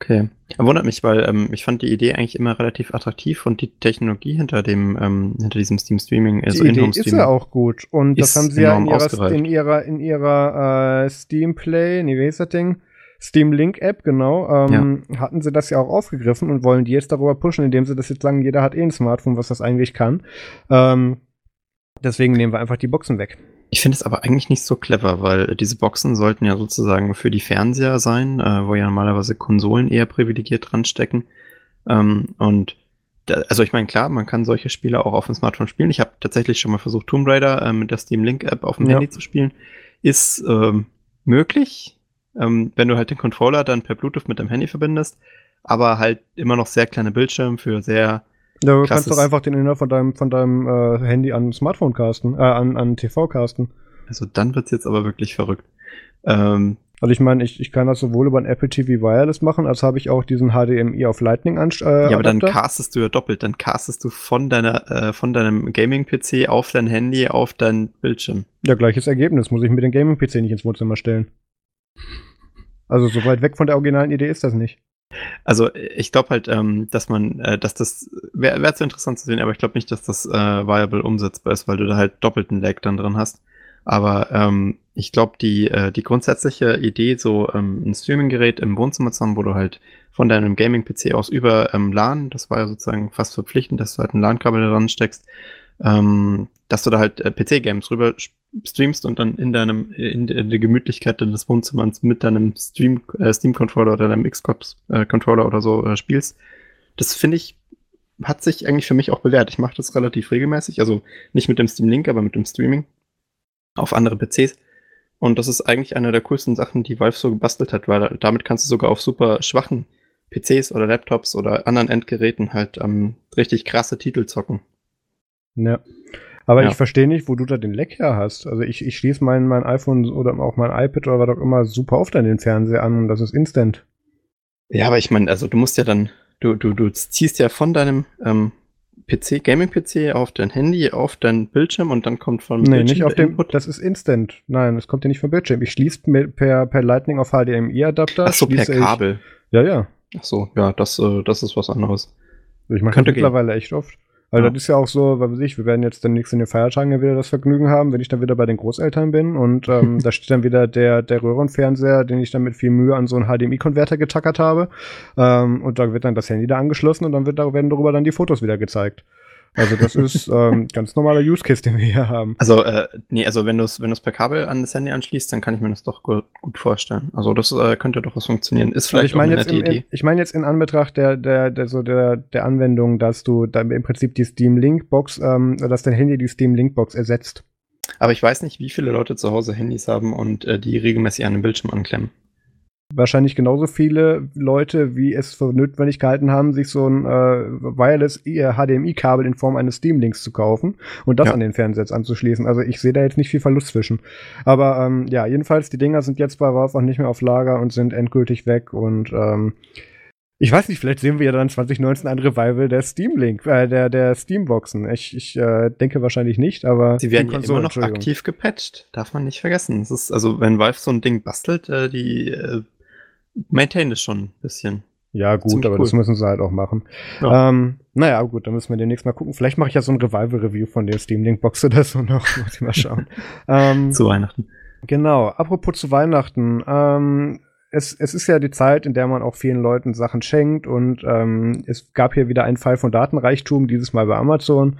Okay. Wundert mich, weil ähm, ich fand die Idee eigentlich immer relativ attraktiv und die Technologie hinter dem, ähm, hinter diesem Steam Streaming, also die Idee ist ja auch gut. Und das haben sie ja in ihrer, in ihrer, in ihrer äh, Steam Play, nee, wie ist das Ding? Steam Link App, genau, ähm, ja. hatten sie das ja auch aufgegriffen und wollen die jetzt darüber pushen, indem sie das jetzt sagen, jeder hat eh ein Smartphone, was das eigentlich kann. Ähm, deswegen nehmen wir einfach die Boxen weg. Ich finde es aber eigentlich nicht so clever, weil diese Boxen sollten ja sozusagen für die Fernseher sein, äh, wo ja normalerweise Konsolen eher privilegiert dran stecken. Ähm, und da, also ich meine, klar, man kann solche Spiele auch auf dem Smartphone spielen. Ich habe tatsächlich schon mal versucht, Tomb Raider äh, mit der Steam Link App auf dem ja. Handy zu spielen. Ist ähm, möglich, ähm, wenn du halt den Controller dann per Bluetooth mit dem Handy verbindest, aber halt immer noch sehr kleine Bildschirme für sehr ja, du kannst doch einfach den Inhalt von deinem, von deinem äh, Handy an Smartphone casten, äh, an, an TV casten. Also dann wird's jetzt aber wirklich verrückt. Ähm, also ich meine, ich, ich kann das sowohl über ein Apple TV Wireless machen, als habe ich auch diesen HDMI auf Lightning an. Äh, ja, aber dann castest du ja doppelt. Dann castest du von deiner, äh, von deinem Gaming-PC auf dein Handy auf dein Bildschirm. Ja, gleiches Ergebnis. Muss ich mir den Gaming-PC nicht ins Wohnzimmer stellen. Also so weit weg von der originalen Idee ist das nicht. Also ich glaube halt, ähm, dass man, äh, dass das wäre wär zu interessant zu sehen, aber ich glaube nicht, dass das äh, viable umsetzbar ist, weil du da halt doppelten Lag dann drin hast. Aber ähm, ich glaube, die, äh, die grundsätzliche Idee, so ähm, ein Streaming-Gerät im Wohnzimmer zu haben, wo du halt von deinem Gaming-PC aus über ähm, LAN, das war ja sozusagen fast verpflichtend, dass du halt ein LAN-Kabel dran steckst, ähm, dass du da halt äh, PC-Games rüber streamst und dann in deinem, in, der Gemütlichkeit deines Wohnzimmers mit deinem Stream, äh, Steam-Controller oder deinem Xbox-Controller äh, oder so äh, spielst. Das finde ich, hat sich eigentlich für mich auch bewährt. Ich mache das relativ regelmäßig, also nicht mit dem Steam Link, aber mit dem Streaming auf andere PCs. Und das ist eigentlich eine der coolsten Sachen, die Valve so gebastelt hat, weil damit kannst du sogar auf super schwachen PCs oder Laptops oder anderen Endgeräten halt ähm, richtig krasse Titel zocken. Ja. Aber ja. ich verstehe nicht, wo du da den Leck her hast. Also ich, ich schließe mein, mein iPhone oder auch mein iPad oder was auch immer super oft an den Fernseher an und das ist instant. Ja, aber ich meine, also du musst ja dann, du, du, du ziehst ja von deinem ähm, PC, Gaming-PC auf dein Handy, auf dein Bildschirm und dann kommt von Nee, nicht auf dem, Input. das ist instant. Nein, das kommt ja nicht vom Bildschirm. Ich schließe per, per Lightning auf HDMI-Adapter. Ach so, per Kabel. Ich, ja, ja. Ach so, ja, das, äh, das ist was anderes. Ich mache das mittlerweile echt oft. Weil ja. das ist ja auch so, was weiß ich, wir werden jetzt demnächst in den Feiertagen ja wieder das Vergnügen haben, wenn ich dann wieder bei den Großeltern bin und ähm, da steht dann wieder der, der Röhrenfernseher, den ich dann mit viel Mühe an so einen HDMI-Konverter getackert habe. Ähm, und da wird dann das Handy da angeschlossen und dann wird, da werden darüber dann die Fotos wieder gezeigt. Also das ist ähm, ganz normaler Use Case, den wir hier haben. Also äh, nee, also wenn du es wenn du's per Kabel an das Handy anschließt, dann kann ich mir das doch gut, gut vorstellen. Also das äh, könnte doch was funktionieren. Ist vielleicht ich mein auch eine nette Idee. In, ich meine jetzt in Anbetracht der der der so der der Anwendung, dass du dann im Prinzip die Steam Link Box, ähm, dass dein Handy die Steam Link Box ersetzt. Aber ich weiß nicht, wie viele Leute zu Hause Handys haben und äh, die regelmäßig an den Bildschirm anklemmen wahrscheinlich genauso viele Leute, wie es für notwendig gehalten haben, sich so ein äh, Wireless HDMI-Kabel in Form eines Steam-Links zu kaufen und das ja. an den Fernseher anzuschließen. Also ich sehe da jetzt nicht viel Verlust zwischen. Aber ähm, ja, jedenfalls, die Dinger sind jetzt bei Valve auch nicht mehr auf Lager und sind endgültig weg und ähm, ich weiß nicht, vielleicht sehen wir ja dann 2019 ein Revival der Steam Link, äh, der, der Steam-Boxen. Ich, ich äh, denke wahrscheinlich nicht, aber. Sie werden ja immer noch aktiv gepatcht. Darf man nicht vergessen. Es ist, also, wenn Valve so ein Ding bastelt, äh, die äh, maintain es schon ein bisschen. Ja, gut, Ziemlich aber cool. das müssen sie halt auch machen. Ja. Ähm, naja, gut, dann müssen wir demnächst mal gucken. Vielleicht mache ich ja so ein Revival-Review von der Steam Link Box oder so noch. Muss ich mal schauen. ähm, zu Weihnachten. Genau. Apropos zu Weihnachten. Ähm, es, es ist ja die Zeit, in der man auch vielen Leuten Sachen schenkt und ähm, es gab hier wieder einen Fall von Datenreichtum, dieses Mal bei Amazon.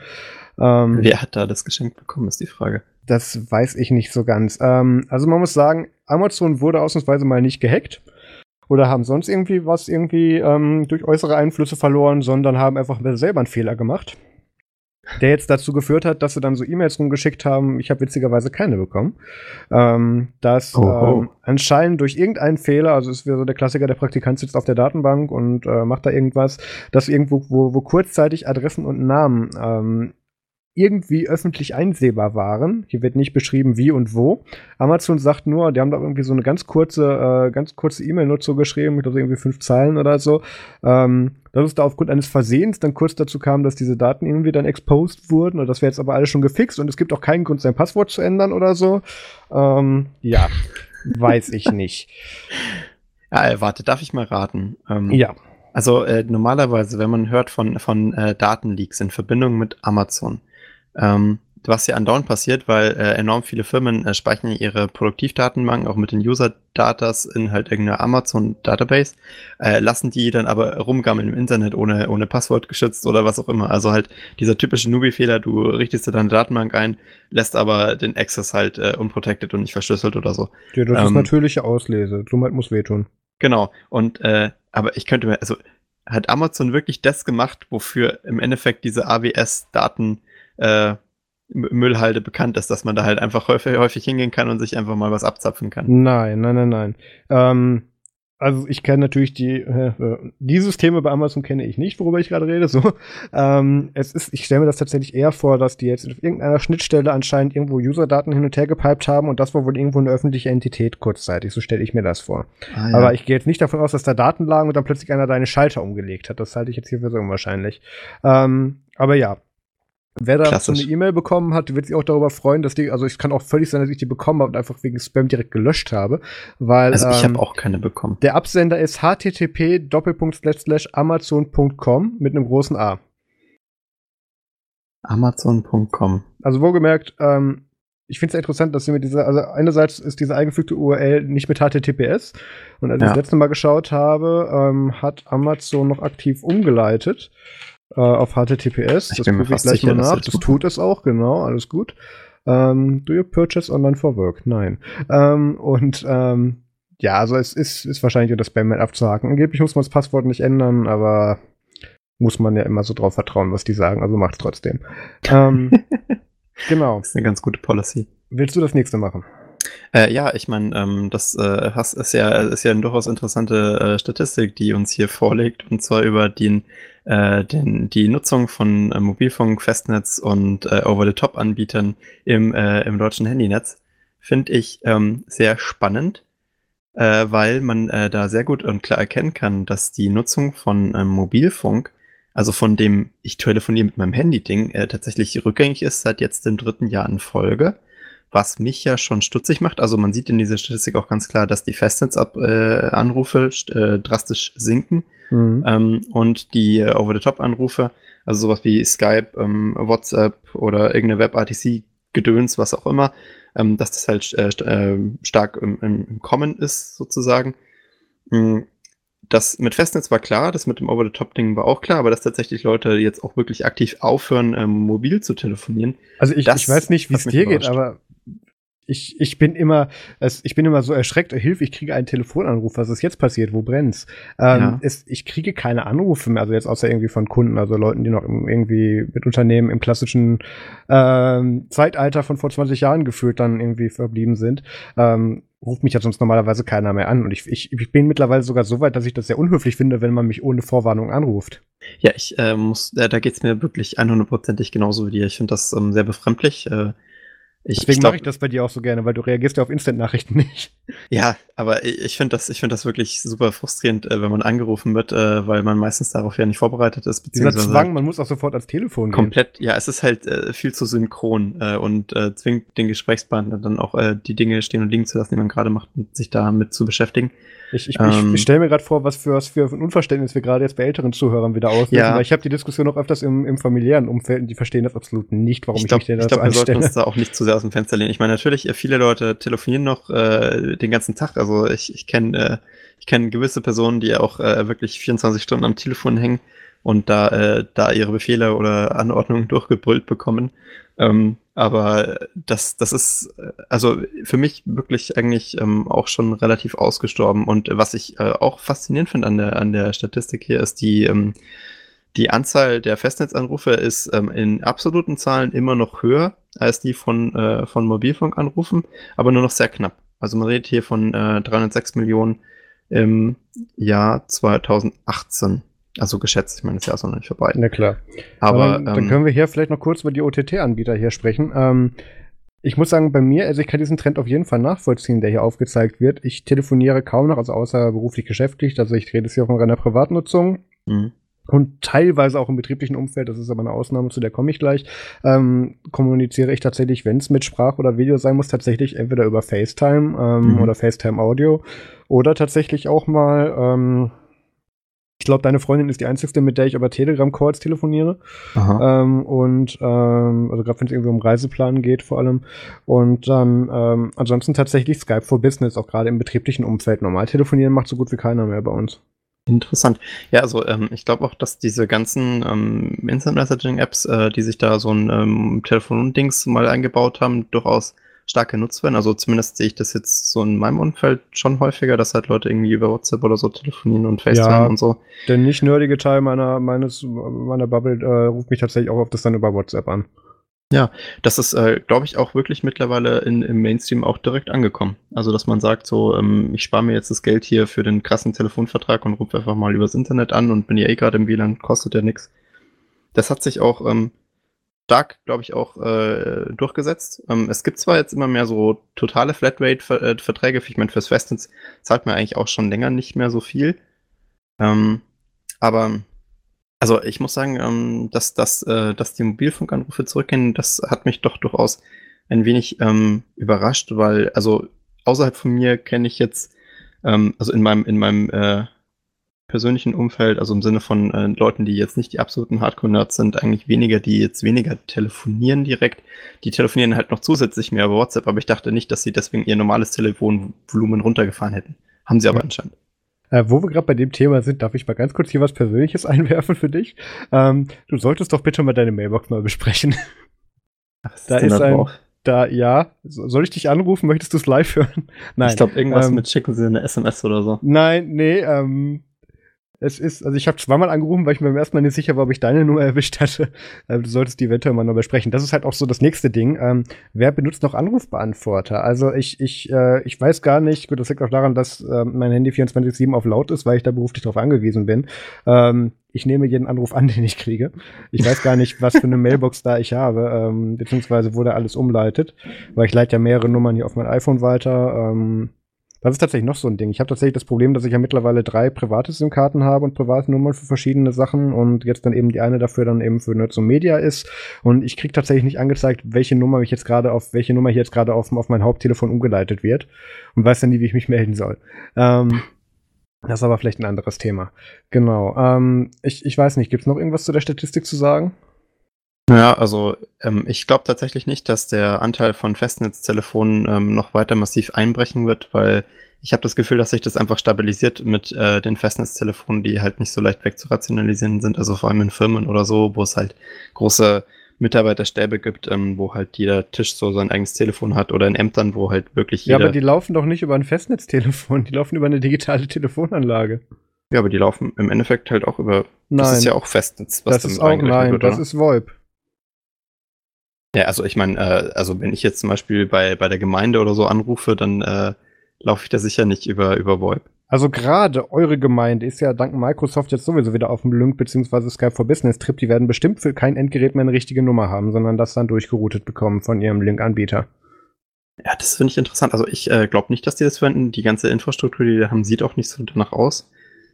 Ähm, Wer hat da das geschenkt bekommen, ist die Frage. Das weiß ich nicht so ganz. Ähm, also man muss sagen, Amazon wurde ausnahmsweise mal nicht gehackt oder haben sonst irgendwie was irgendwie ähm, durch äußere Einflüsse verloren, sondern haben einfach selber einen Fehler gemacht der jetzt dazu geführt hat, dass sie dann so E-Mails rumgeschickt haben. Ich habe witzigerweise keine bekommen. Ähm, dass oh, oh. Ähm, anscheinend durch irgendeinen Fehler, also es wäre so der Klassiker, der Praktikant sitzt auf der Datenbank und äh, macht da irgendwas, dass irgendwo, wo, wo kurzzeitig Adressen und Namen ähm, irgendwie öffentlich einsehbar waren. Hier wird nicht beschrieben, wie und wo. Amazon sagt nur, die haben da irgendwie so eine ganz kurze, äh, ganz kurze E-Mail-Nutzung geschrieben, ich glaube irgendwie fünf Zeilen oder so. Ähm, dass es da aufgrund eines Versehens dann kurz dazu kam, dass diese Daten irgendwie dann exposed wurden und das wäre jetzt aber alles schon gefixt und es gibt auch keinen Grund, sein Passwort zu ändern oder so. Ähm, ja, weiß ich nicht. Ja, warte, darf ich mal raten? Ähm, ja. Also äh, normalerweise, wenn man hört von, von äh, Datenleaks in Verbindung mit Amazon, ähm, was ja andauernd passiert, weil äh, enorm viele Firmen äh, speichern ihre Produktivdatenbanken auch mit den User-Datas in halt irgendeiner Amazon-Database, äh, lassen die dann aber rumgammeln im Internet ohne, ohne Passwort geschützt oder was auch immer. Also halt dieser typische Newbie-Fehler, du richtest dir deine Datenbank ein, lässt aber den Access halt äh, unprotected und nicht verschlüsselt oder so. Ja, das ähm, ist natürliche Auslese. Somit muss wehtun. Genau. Und äh, aber ich könnte mir, also hat Amazon wirklich das gemacht, wofür im Endeffekt diese AWS-Daten äh, Müllhalde bekannt ist, dass man da halt einfach häufig, häufig hingehen kann und sich einfach mal was abzapfen kann. Nein, nein, nein, nein. Ähm, also ich kenne natürlich die, äh, die Systeme bei Amazon kenne ich nicht, worüber ich gerade rede. So, ähm, es ist, ich stelle mir das tatsächlich eher vor, dass die jetzt auf irgendeiner Schnittstelle anscheinend irgendwo Userdaten hin und her gepiped haben und das war wohl irgendwo eine öffentliche Entität kurzzeitig. So stelle ich mir das vor. Ah, ja. Aber ich gehe jetzt nicht davon aus, dass da Daten lagen und dann plötzlich einer deine Schalter umgelegt hat. Das halte ich jetzt hier für so unwahrscheinlich. Ähm, aber ja, Wer da so eine E-Mail bekommen hat, wird sich auch darüber freuen, dass die, also es kann auch völlig sein, dass ich die bekommen habe und einfach wegen Spam direkt gelöscht habe, weil also ich ähm, habe auch keine bekommen. Der Absender ist http amazon.com mit einem großen A. Amazon.com. Also wohlgemerkt, ähm, ich finde es interessant, dass sie mit dieser, also einerseits ist diese eingefügte URL nicht mit HTTPS und als ja. ich das letzte Mal geschaut habe, ähm, hat Amazon noch aktiv umgeleitet äh, auf HTTPS. Ich das mir fast gleich sicher, mal nach. Das, tut es auch, genau, alles gut. Ähm, do you purchase online for work? Nein. Ähm, und ähm, ja, also es ist, ist wahrscheinlich unter Spam-Mail abzuhaken. Angeblich muss man das Passwort nicht ändern, aber muss man ja immer so drauf vertrauen, was die sagen, also macht's trotzdem. ähm, genau. Das ist eine ganz gute Policy. Willst du das nächste machen? Äh, ja, ich meine, ähm, das äh, ist, ja, ist ja eine durchaus interessante äh, Statistik, die uns hier vorlegt, und zwar über den äh, den, die Nutzung von äh, Mobilfunk, Festnetz und äh, Over-the-Top-Anbietern im, äh, im deutschen Handynetz finde ich ähm, sehr spannend, äh, weil man äh, da sehr gut und klar erkennen kann, dass die Nutzung von ähm, Mobilfunk, also von dem ich telefoniere mit meinem Handy-Ding, äh, tatsächlich rückgängig ist seit jetzt dem dritten Jahr in Folge was mich ja schon stutzig macht. Also man sieht in dieser Statistik auch ganz klar, dass die Festnetzanrufe äh, drastisch sinken mhm. ähm, und die äh, Over-the-Top-Anrufe, also sowas wie Skype, ähm, WhatsApp oder irgendeine Web-RTC-Gedöns, was auch immer, ähm, dass das halt äh, äh, stark im, im, Kommen ist, sozusagen. Mhm. Das mit Festnetz war klar, das mit dem Over-the-Top-Ding war auch klar, aber dass tatsächlich Leute jetzt auch wirklich aktiv aufhören, ähm, mobil zu telefonieren. Also ich, ich weiß nicht, wie es dir geht, aber ich, ich bin immer, ich bin immer so erschreckt, Hilfe, ich kriege einen Telefonanruf, was ist jetzt passiert, wo brennt's? Ähm, ja. es, ich kriege keine Anrufe mehr, also jetzt außer irgendwie von Kunden, also Leuten, die noch irgendwie mit Unternehmen im klassischen ähm, Zeitalter von vor 20 Jahren gefühlt dann irgendwie verblieben sind. Ähm, ruft mich ja sonst normalerweise keiner mehr an. Und ich, ich, ich bin mittlerweile sogar so weit, dass ich das sehr unhöflich finde, wenn man mich ohne Vorwarnung anruft. Ja, ich äh, muss, äh, da geht's mir wirklich 100%ig genauso wie dir. Ich finde das ähm, sehr befremdlich. Äh, ich, Deswegen mache ich das bei dir auch so gerne, weil du reagierst ja auf Instant-Nachrichten nicht. Ja, aber ich finde das, ich finde das wirklich super frustrierend, äh, wenn man angerufen wird, äh, weil man meistens darauf ja nicht vorbereitet ist. Dieser Zwang, man muss auch sofort ans Telefon gehen. Komplett, ja, es ist halt äh, viel zu synchron und zwingt den Gesprächspartner dann auch die Dinge stehen und liegen zu lassen, die man gerade macht und sich damit zu beschäftigen. Ich, ich, ähm, ich stelle mir gerade vor, was für, was für ein Unverständnis wir gerade jetzt bei älteren Zuhörern wieder auslösen. Ja. Weil ich habe die Diskussion auch öfters im, im familiären Umfeld und die verstehen das absolut nicht, warum ich, glaub, ich mich denn das Ich glaube, wir sollten uns da auch nicht zu sehr aus dem Fenster lehnen. Ich meine, natürlich, äh, viele Leute telefonieren noch äh, den ganzen Tag. Also ich, ich kenne äh, ich kenne gewisse Personen, die auch äh, wirklich 24 Stunden am Telefon hängen und da, äh, da ihre Befehle oder Anordnungen durchgebrüllt bekommen. Ähm, aber das, das ist äh, also für mich wirklich eigentlich ähm, auch schon relativ ausgestorben. Und was ich äh, auch faszinierend finde an der, an der Statistik hier, ist die, ähm, die Anzahl der Festnetzanrufe ist ähm, in absoluten Zahlen immer noch höher als die von, äh, von Mobilfunkanrufen, aber nur noch sehr knapp. Also man redet hier von äh, 306 Millionen im Jahr 2018. Also geschätzt, ich meine, das Jahr ist noch nicht vorbei. Na klar. Aber dann, dann ähm, können wir hier vielleicht noch kurz über die OTT-Anbieter hier sprechen. Ähm, ich muss sagen, bei mir, also ich kann diesen Trend auf jeden Fall nachvollziehen, der hier aufgezeigt wird. Ich telefoniere kaum noch, also außer beruflich geschäftlich. Also ich rede jetzt hier von reiner Privatnutzung. mh. Und teilweise auch im betrieblichen Umfeld, das ist aber eine Ausnahme, zu der komme ich gleich, ähm, kommuniziere ich tatsächlich, wenn es mit Sprach oder Video sein muss, tatsächlich entweder über FaceTime ähm, Mhm. oder FaceTime Audio oder tatsächlich auch mal, ähm, ich glaube, deine Freundin ist die einzigste, mit der ich über Telegram-Calls telefoniere. Ähm, und ähm, also gerade wenn es irgendwie um Reiseplan geht vor allem. Und dann ähm, ansonsten tatsächlich Skype for Business, auch gerade im betrieblichen Umfeld. Normal telefonieren macht so gut wie keiner mehr bei uns. Interessant. Ja, also ähm, ich glaube auch, dass diese ganzen ähm, Instant Messaging Apps, äh, die sich da so ein ähm, Telefon-Dings mal eingebaut haben, durchaus stark genutzt werden. Also zumindest sehe ich das jetzt so in meinem Umfeld schon häufiger, dass halt Leute irgendwie über WhatsApp oder so telefonieren und FaceTime Ja. und so. Der nicht nerdige Teil meiner, meines, meiner Bubble äh, ruft mich tatsächlich auch auf das dann über WhatsApp an. Das ist, äh, glaube ich, auch wirklich mittlerweile in, im Mainstream auch direkt angekommen. Also, dass man sagt, so, ähm, ich spare mir jetzt das Geld hier für den krassen Telefonvertrag und rufe einfach mal übers Internet an und bin ja eh gerade im WLAN, kostet ja nichts. Das hat sich auch ähm, stark, glaube ich, auch äh, durchgesetzt. Ähm, es gibt zwar jetzt immer mehr so totale Flatrate-Verträge, ich meine, fürs Festnetz zahlt man eigentlich auch schon länger nicht mehr so viel. Ähm, aber also ich muss sagen, ähm, dass, dass, äh, dass die Mobilfunkanrufe zurückgehen, das hat mich doch durchaus ein wenig ähm, überrascht, weil, also außerhalb von mir kenne ich jetzt, ähm, also in meinem, in meinem äh, persönlichen Umfeld, also im Sinne von äh, Leuten, die jetzt nicht die absoluten Hardcore-Nerds sind, eigentlich weniger, die jetzt weniger telefonieren direkt. Die telefonieren halt noch zusätzlich mehr über WhatsApp, aber ich dachte nicht, dass sie deswegen ihr normales Telefonvolumen runtergefahren hätten. Haben sie aber Ja. anscheinend. Äh, wo wir gerade bei dem Thema sind, darf ich mal ganz kurz hier was Persönliches einwerfen für dich. Ähm, du solltest doch bitte mal deine Mailbox mal besprechen. Da denn ist da ein- drauf? Da, ja. So- Soll ich dich anrufen? Möchtest du es live hören? Nein. Ich glaube, irgendwas ähm, mit schicken sie eine SMS oder so. Nein, nee, ähm, es ist, also ich habe zweimal angerufen, weil ich mir beim ersten Mal nicht sicher war, ob ich deine Nummer erwischt hatte. Äh, du solltest die eventuell mal noch besprechen. Das ist halt auch so das nächste Ding. Ähm, wer benutzt noch Anrufbeantworter? Also ich, ich, äh, ich weiß gar nicht, gut, das liegt auch daran, dass ähm, mein Handy 24-7 auf laut ist, weil ich da beruflich darauf angewiesen bin. Ähm, ich nehme jeden Anruf an, den ich kriege. Ich weiß gar nicht, was für eine Mailbox da ich habe, ähm, beziehungsweise wo da alles umleitet, weil ich leite ja mehrere Nummern hier auf mein iPhone weiter. Ähm, das ist tatsächlich noch so ein Ding. Ich habe tatsächlich das Problem, dass ich ja mittlerweile drei private SIM-Karten habe und private Nummern für verschiedene Sachen und jetzt dann eben die eine dafür dann eben für Nerds und Media ist. Und ich kriege tatsächlich nicht angezeigt, welche Nummer mich jetzt gerade auf, welche Nummer hier jetzt gerade auf, auf mein Haupttelefon umgeleitet wird und weiß dann nie, wie ich mich melden soll. Ähm, das ist aber vielleicht ein anderes Thema. Genau. Ähm, ich, ich weiß nicht, gibt es noch irgendwas zu der Statistik zu sagen? Ja, also ähm, ich glaube tatsächlich nicht, dass der Anteil von Festnetztelefonen ähm, noch weiter massiv einbrechen wird, weil ich habe das Gefühl, dass sich das einfach stabilisiert mit äh, den Festnetztelefonen, die halt nicht so leicht wegzurationalisieren sind, also vor allem in Firmen oder so, wo es halt große Mitarbeiterstäbe gibt, ähm, wo halt jeder Tisch so sein eigenes Telefon hat oder in Ämtern, wo halt wirklich Ja, jeder... aber die laufen doch nicht über ein Festnetztelefon, die laufen über eine digitale Telefonanlage. ja, aber die laufen im Endeffekt halt auch über... Nein, Das ist ja auch Festnetz, was das ist auch, nein, wird, das ist VoIP. Ja, also ich meine, äh, also wenn ich jetzt zum Beispiel bei, bei der Gemeinde oder so anrufe, dann äh, laufe ich da sicher nicht über, über VoIP. Also gerade eure Gemeinde ist ja dank Microsoft jetzt sowieso wieder auf dem Lync bzw. Skype for Business Trip. Die werden bestimmt für kein Endgerät mehr eine richtige Nummer haben, sondern das dann durchgeroutet bekommen von ihrem Link-Anbieter. Ja, das finde ich interessant. Also ich äh, glaube nicht, dass die das verwenden. Die ganze Infrastruktur, die die haben, sieht auch nicht so danach aus.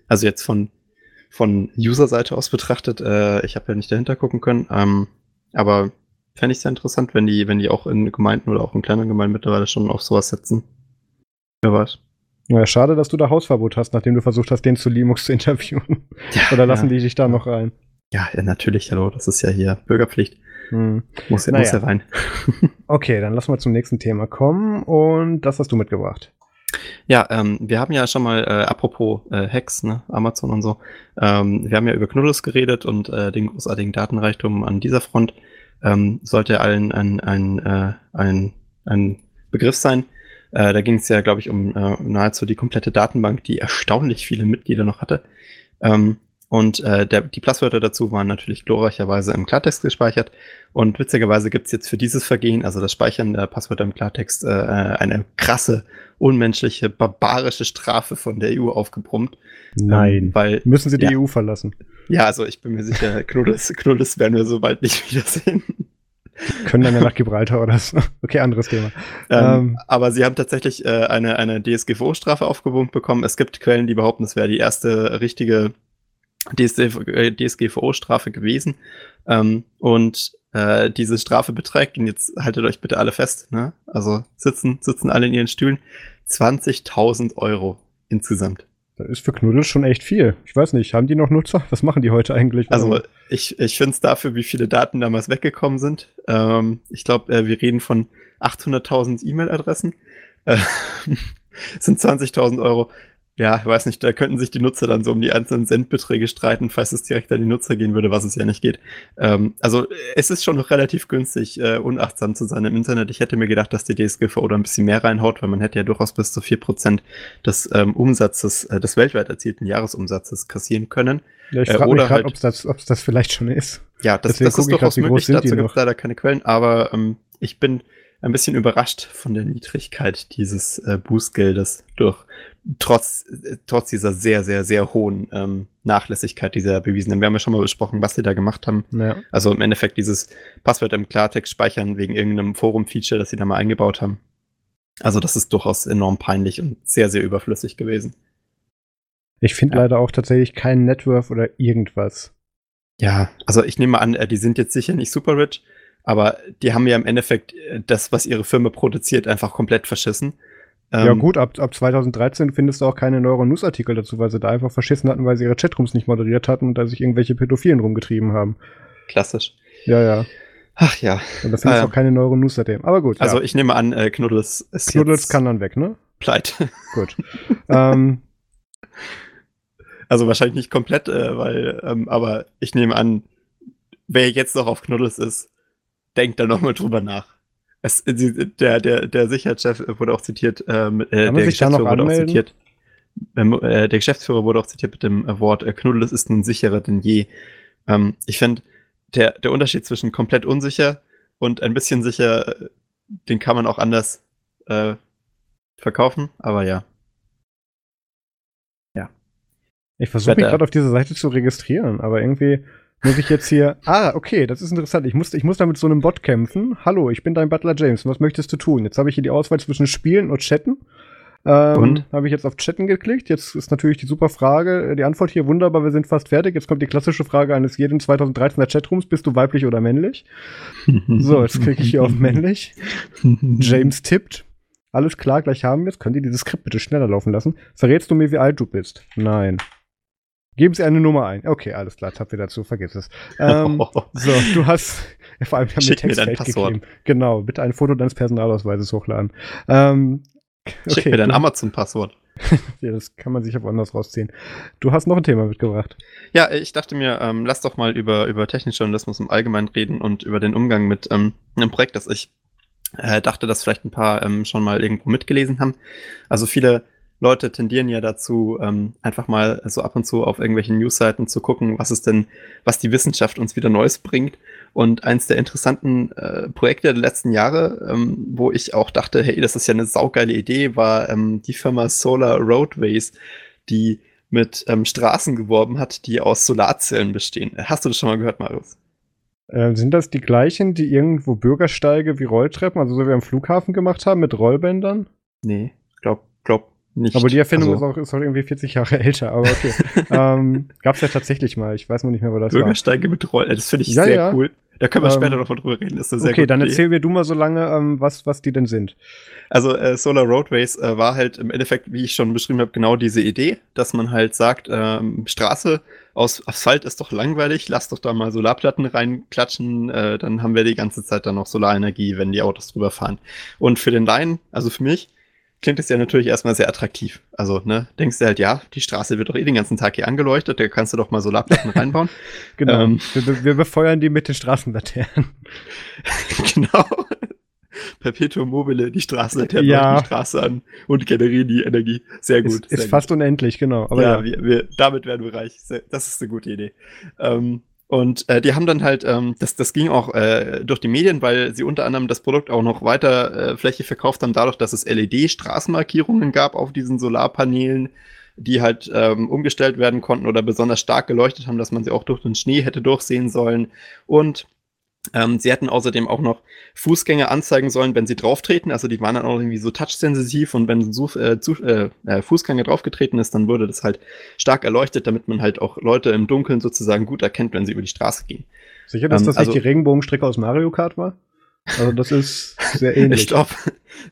Also jetzt von, von User-Seite aus betrachtet, äh, ich habe ja nicht dahinter gucken können. Ähm, aber fände ich sehr interessant, wenn die, wenn die auch in Gemeinden oder auch in kleinen Gemeinden mittlerweile schon auf sowas setzen. Wer weiß. Ja, schade, dass du da Hausverbot hast, nachdem du versucht hast, den zu Linux zu interviewen. Ja, Oder lassen ja. die dich da noch rein? Ja, ja, natürlich, hallo, das ist ja hier Bürgerpflicht. Hm. Muss, ja Naja. muss ja rein. Okay, dann lassen wir zum nächsten Thema kommen und das hast du mitgebracht. Ja, ähm, wir haben ja schon mal, äh, apropos äh, Hacks, ne, Amazon und so, ähm, wir haben ja über Knuddels geredet und äh, den großartigen Datenreichtum an dieser Front. Ähm, sollte allen ein, ein, äh, ein, ein Begriff sein. Äh, da ging es ja, glaube ich, um äh, nahezu die komplette Datenbank, die erstaunlich viele Mitglieder noch hatte. Ähm, und äh, der, die Passwörter dazu waren natürlich glorreicherweise im Klartext gespeichert. Und witzigerweise gibt's jetzt für dieses Vergehen, also das Speichern der Passwörter im Klartext, äh, eine krasse, unmenschliche, barbarische Strafe von der EU aufgebrummt. Nein. Ähm, weil, Müssen sie die ja, EU verlassen? Ja, also ich bin mir sicher, Knuddes, Knuddes werden wir so bald nicht wiedersehen. Können dann ja nach Gibraltar oder so. Okay, anderes Thema. Ähm, ähm, aber sie haben tatsächlich äh, eine, eine DSGVO-Strafe aufgewogen bekommen. Es gibt Quellen, die behaupten, es wäre die erste richtige DSGVO-Strafe gewesen. Ähm, und äh, diese Strafe beträgt, und jetzt haltet euch bitte alle fest, ne? also sitzen, sitzen alle in ihren Stühlen, 20.000 Euro insgesamt. Das ist für Knuddel schon echt viel. Ich weiß nicht, haben die noch Nutzer? Was machen die heute eigentlich? Also ich, ich finde es dafür, wie viele Daten damals weggekommen sind. Ähm, ich glaube, äh, wir reden von 800.000 E-Mail-Adressen. Äh, sind 20.000 Euro ja, ich weiß nicht, da könnten sich die Nutzer dann so um die einzelnen Centbeträge streiten, falls es direkt an die Nutzer gehen würde, was es ja nicht geht. Ähm, also es ist schon noch relativ günstig, äh, unachtsam zu sein im Internet. Ich hätte mir gedacht, dass die DSGVO da ein bisschen mehr reinhaut, weil man hätte ja durchaus bis zu vier Prozent des ähm, Umsatzes, äh, des weltweit erzielten Jahresumsatzes kassieren können. Ja, ich äh, frage mich gerade, halt, ob das, ob's das vielleicht schon ist. Ja, das, das ist durchaus möglich, dazu gibt es leider keine Quellen, aber ähm, ich bin ein bisschen überrascht von der Niedrigkeit dieses äh, Bußgeldes durch trotz trotz dieser sehr sehr sehr hohen ähm, Nachlässigkeit dieser bewiesenen. Wir haben ja schon mal besprochen, was sie da gemacht haben. Ja. Also im Endeffekt dieses Passwort im Klartext speichern wegen irgendeinem Forum-Feature, das sie da mal eingebaut haben. Also das ist durchaus enorm peinlich und sehr sehr überflüssig gewesen. Ich finde ja. leider auch tatsächlich keinen Network oder irgendwas. Ja, also ich nehme an, äh, die sind jetzt sicher nicht super rich, aber die haben ja im Endeffekt äh, das, was ihre Firma produziert, einfach komplett verschissen. Ähm, ja gut, ab, ab 2013 findest du auch keine Neuro-News-Artikel dazu, weil sie da einfach verschissen hatten, weil sie ihre Chatrooms nicht moderiert hatten und da sich irgendwelche Pädophilen rumgetrieben haben. Klassisch. Ja, ja. Ach ja. Und da findest du auch keine Neuro-News seitdem. Aber gut. Also ja. ich nehme an, äh, Knuddels ist Knuddels kann dann weg, ne? Pleite. Gut. ähm, also wahrscheinlich nicht komplett, äh, weil, ähm, aber ich nehme an, wer jetzt noch auf Knuddels ist, denkt da nochmal drüber nach. Es, der, der, der Sicherheitschef wurde auch zitiert, ähm, äh, der Geschäftsführer wurde auch zitiert. Ähm, äh, der Geschäftsführer wurde auch zitiert mit dem Wort, äh, Knuddel ist nun sicherer denn je. Ähm, ich finde, der, der Unterschied zwischen komplett unsicher und ein bisschen sicher, den kann man auch anders äh, verkaufen, aber ja. Ja. Ich versuche mich gerade auf dieser Seite zu registrieren, aber irgendwie muss ich jetzt hier. Ah, okay, das ist interessant. Ich muss, ich muss da mit so einem Bot kämpfen. Hallo, ich bin dein Butler James. Was möchtest du tun? Jetzt habe ich hier die Auswahl zwischen Spielen und Chatten. Ähm, und? Habe ich jetzt auf Chatten geklickt. Jetzt ist natürlich die super Frage. Die Antwort hier wunderbar, wir sind fast fertig. Jetzt kommt die klassische Frage eines jeden 2013er Chatrooms. Bist du weiblich oder männlich? so, jetzt klicke ich hier auf männlich. James tippt. Alles klar, gleich haben wir es. Könnt ihr dieses Skript bitte schneller laufen lassen? Verrätst du mir, wie alt du bist? Nein. Geben Sie eine Nummer ein. Okay, alles klar, habt ihr dazu, vergiss es. Ähm, so, du hast, vor allem, wir haben Schick mir dein Passwort. Gegeben. Genau, bitte ein Foto deines Personalausweises hochladen. Ähm, okay, Schick mir dein Amazon-Passwort. ja, das kann man sich auch anders rausziehen. Du hast noch ein Thema mitgebracht. Ja, ich dachte mir, ähm, lass doch mal über, über Technikjournalismus im Allgemeinen reden und über den Umgang mit ähm, einem Projekt, das ich äh, dachte, dass vielleicht ein paar ähm, schon mal irgendwo mitgelesen haben. Also viele Leute tendieren ja dazu, ähm, einfach mal so ab und zu auf irgendwelchen Newsseiten zu gucken, was es denn, was die Wissenschaft uns wieder Neues bringt. Und eins der interessanten äh, Projekte der letzten Jahre, ähm, wo ich auch dachte, hey, das ist ja eine saugeile Idee, war ähm, die Firma Solar Roadways, die mit ähm, Straßen geworben hat, die aus Solarzellen bestehen. Hast du das schon mal gehört, Marius? Äh, sind das die gleichen, die irgendwo Bürgersteige wie Rolltreppen, also so wie am Flughafen gemacht haben, mit Rollbändern? Nee, glaub, glaub nicht. Aber die Erfindung also, ist, auch, ist auch irgendwie 40 Jahre älter, aber okay. ähm, Gab es ja tatsächlich mal, ich weiß noch nicht mehr, wo das Bürgersteige war. mit Rollen, das finde ich ja, sehr ja. cool. Da können wir ähm, später noch mal drüber reden. Das ist sehr okay, dann erzähl mir du mal so lange, ähm, was, was die denn sind. Also äh, Solar Roadways äh, war halt im Endeffekt, wie ich schon beschrieben habe, genau diese Idee, dass man halt sagt, ähm, Straße aus Asphalt ist doch langweilig, lass doch da mal Solarplatten reinklatschen, äh, dann haben wir die ganze Zeit dann noch Solarenergie, wenn die Autos drüber fahren. Und für den Laien, also für mich, klingt es ja natürlich erstmal sehr attraktiv. Also, ne, denkst du halt, ja, die Straße wird doch eh den ganzen Tag hier angeleuchtet, da kannst du doch mal Solarplatten reinbauen. Genau. Ähm, wir, wir, befeuern die mit den Straßenlaternen. genau. Perpetuum mobile, die Straßenlaternen ja. die Straße an und generieren die Energie. Sehr gut. Ist, ist sehr fast gut. unendlich, genau. Aber ja, ja. Wir, wir, damit werden wir reich. Das ist eine gute Idee. Ähm, und äh, die haben dann halt, ähm, das, das ging auch äh, durch die Medien, weil sie unter anderem das Produkt auch noch weiter äh, Fläche verkauft haben, dadurch, dass es LED-Straßenmarkierungen gab auf diesen Solarpanelen, die halt ähm, umgestellt werden konnten oder besonders stark geleuchtet haben, dass man sie auch durch den Schnee hätte durchsehen sollen. Und ähm, sie hätten außerdem auch noch Fußgänger anzeigen sollen, wenn sie drauftreten. Also die waren dann auch irgendwie so touchsensitiv und wenn so, äh, zu, äh, äh, Fußgänger draufgetreten ist, dann wurde das halt stark erleuchtet, damit man halt auch Leute im Dunkeln sozusagen gut erkennt, wenn sie über die Straße gehen. Sicher, dass ähm, das also, nicht die Regenbogenstrecke aus Mario Kart war? Also das ist sehr ähnlich. ich glaube,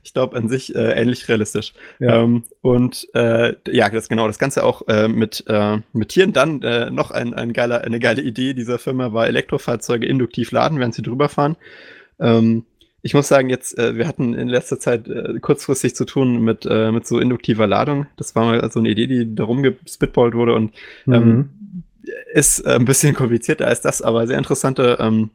ich glaube an sich äh, ähnlich realistisch. Ja. Ähm, und äh, ja, das genau, das Ganze auch äh, mit, äh, mit Tieren. Dann äh, noch ein, ein geiler, eine geile Idee dieser Firma war Elektrofahrzeuge induktiv laden, während sie drüber fahren. Ähm, ich muss sagen, jetzt, äh, wir hatten in letzter Zeit äh, kurzfristig zu tun mit, äh, mit so induktiver Ladung. Das war mal so eine Idee, die darum gespitballt wurde und ähm, mhm. ist äh, ein bisschen komplizierter als das, aber sehr interessante ähm,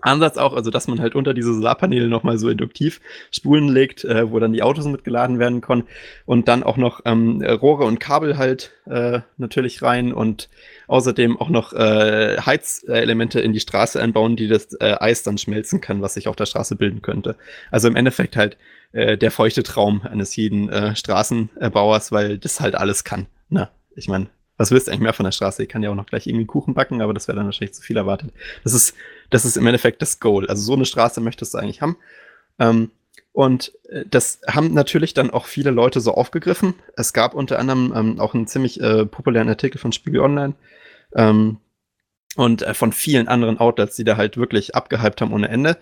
Ansatz auch, also dass man halt unter diese Solarpaneele nochmal so induktiv Spulen legt, äh, wo dann die Autos mitgeladen werden können und dann auch noch ähm, Rohre und Kabel halt äh, natürlich rein und außerdem auch noch äh, Heizelemente in die Straße einbauen, die das äh, Eis dann schmelzen kann, was sich auf der Straße bilden könnte. Also im Endeffekt halt äh, der feuchte Traum eines jeden äh, Straßenbauers, weil das halt alles kann. Ne? Ich meine, was willst du eigentlich mehr von der Straße? Ich kann ja auch noch gleich irgendwie Kuchen backen, aber das wäre dann wahrscheinlich zu viel erwartet. Das ist, das ist im Endeffekt das Goal. Also so eine Straße möchtest du eigentlich haben. Ähm, und äh, das haben natürlich dann auch viele Leute so aufgegriffen. Es gab unter anderem ähm, auch einen ziemlich äh, populären Artikel von Spiegel Online ähm, und äh, von vielen anderen Outlets, die da halt wirklich abgehypt haben ohne Ende.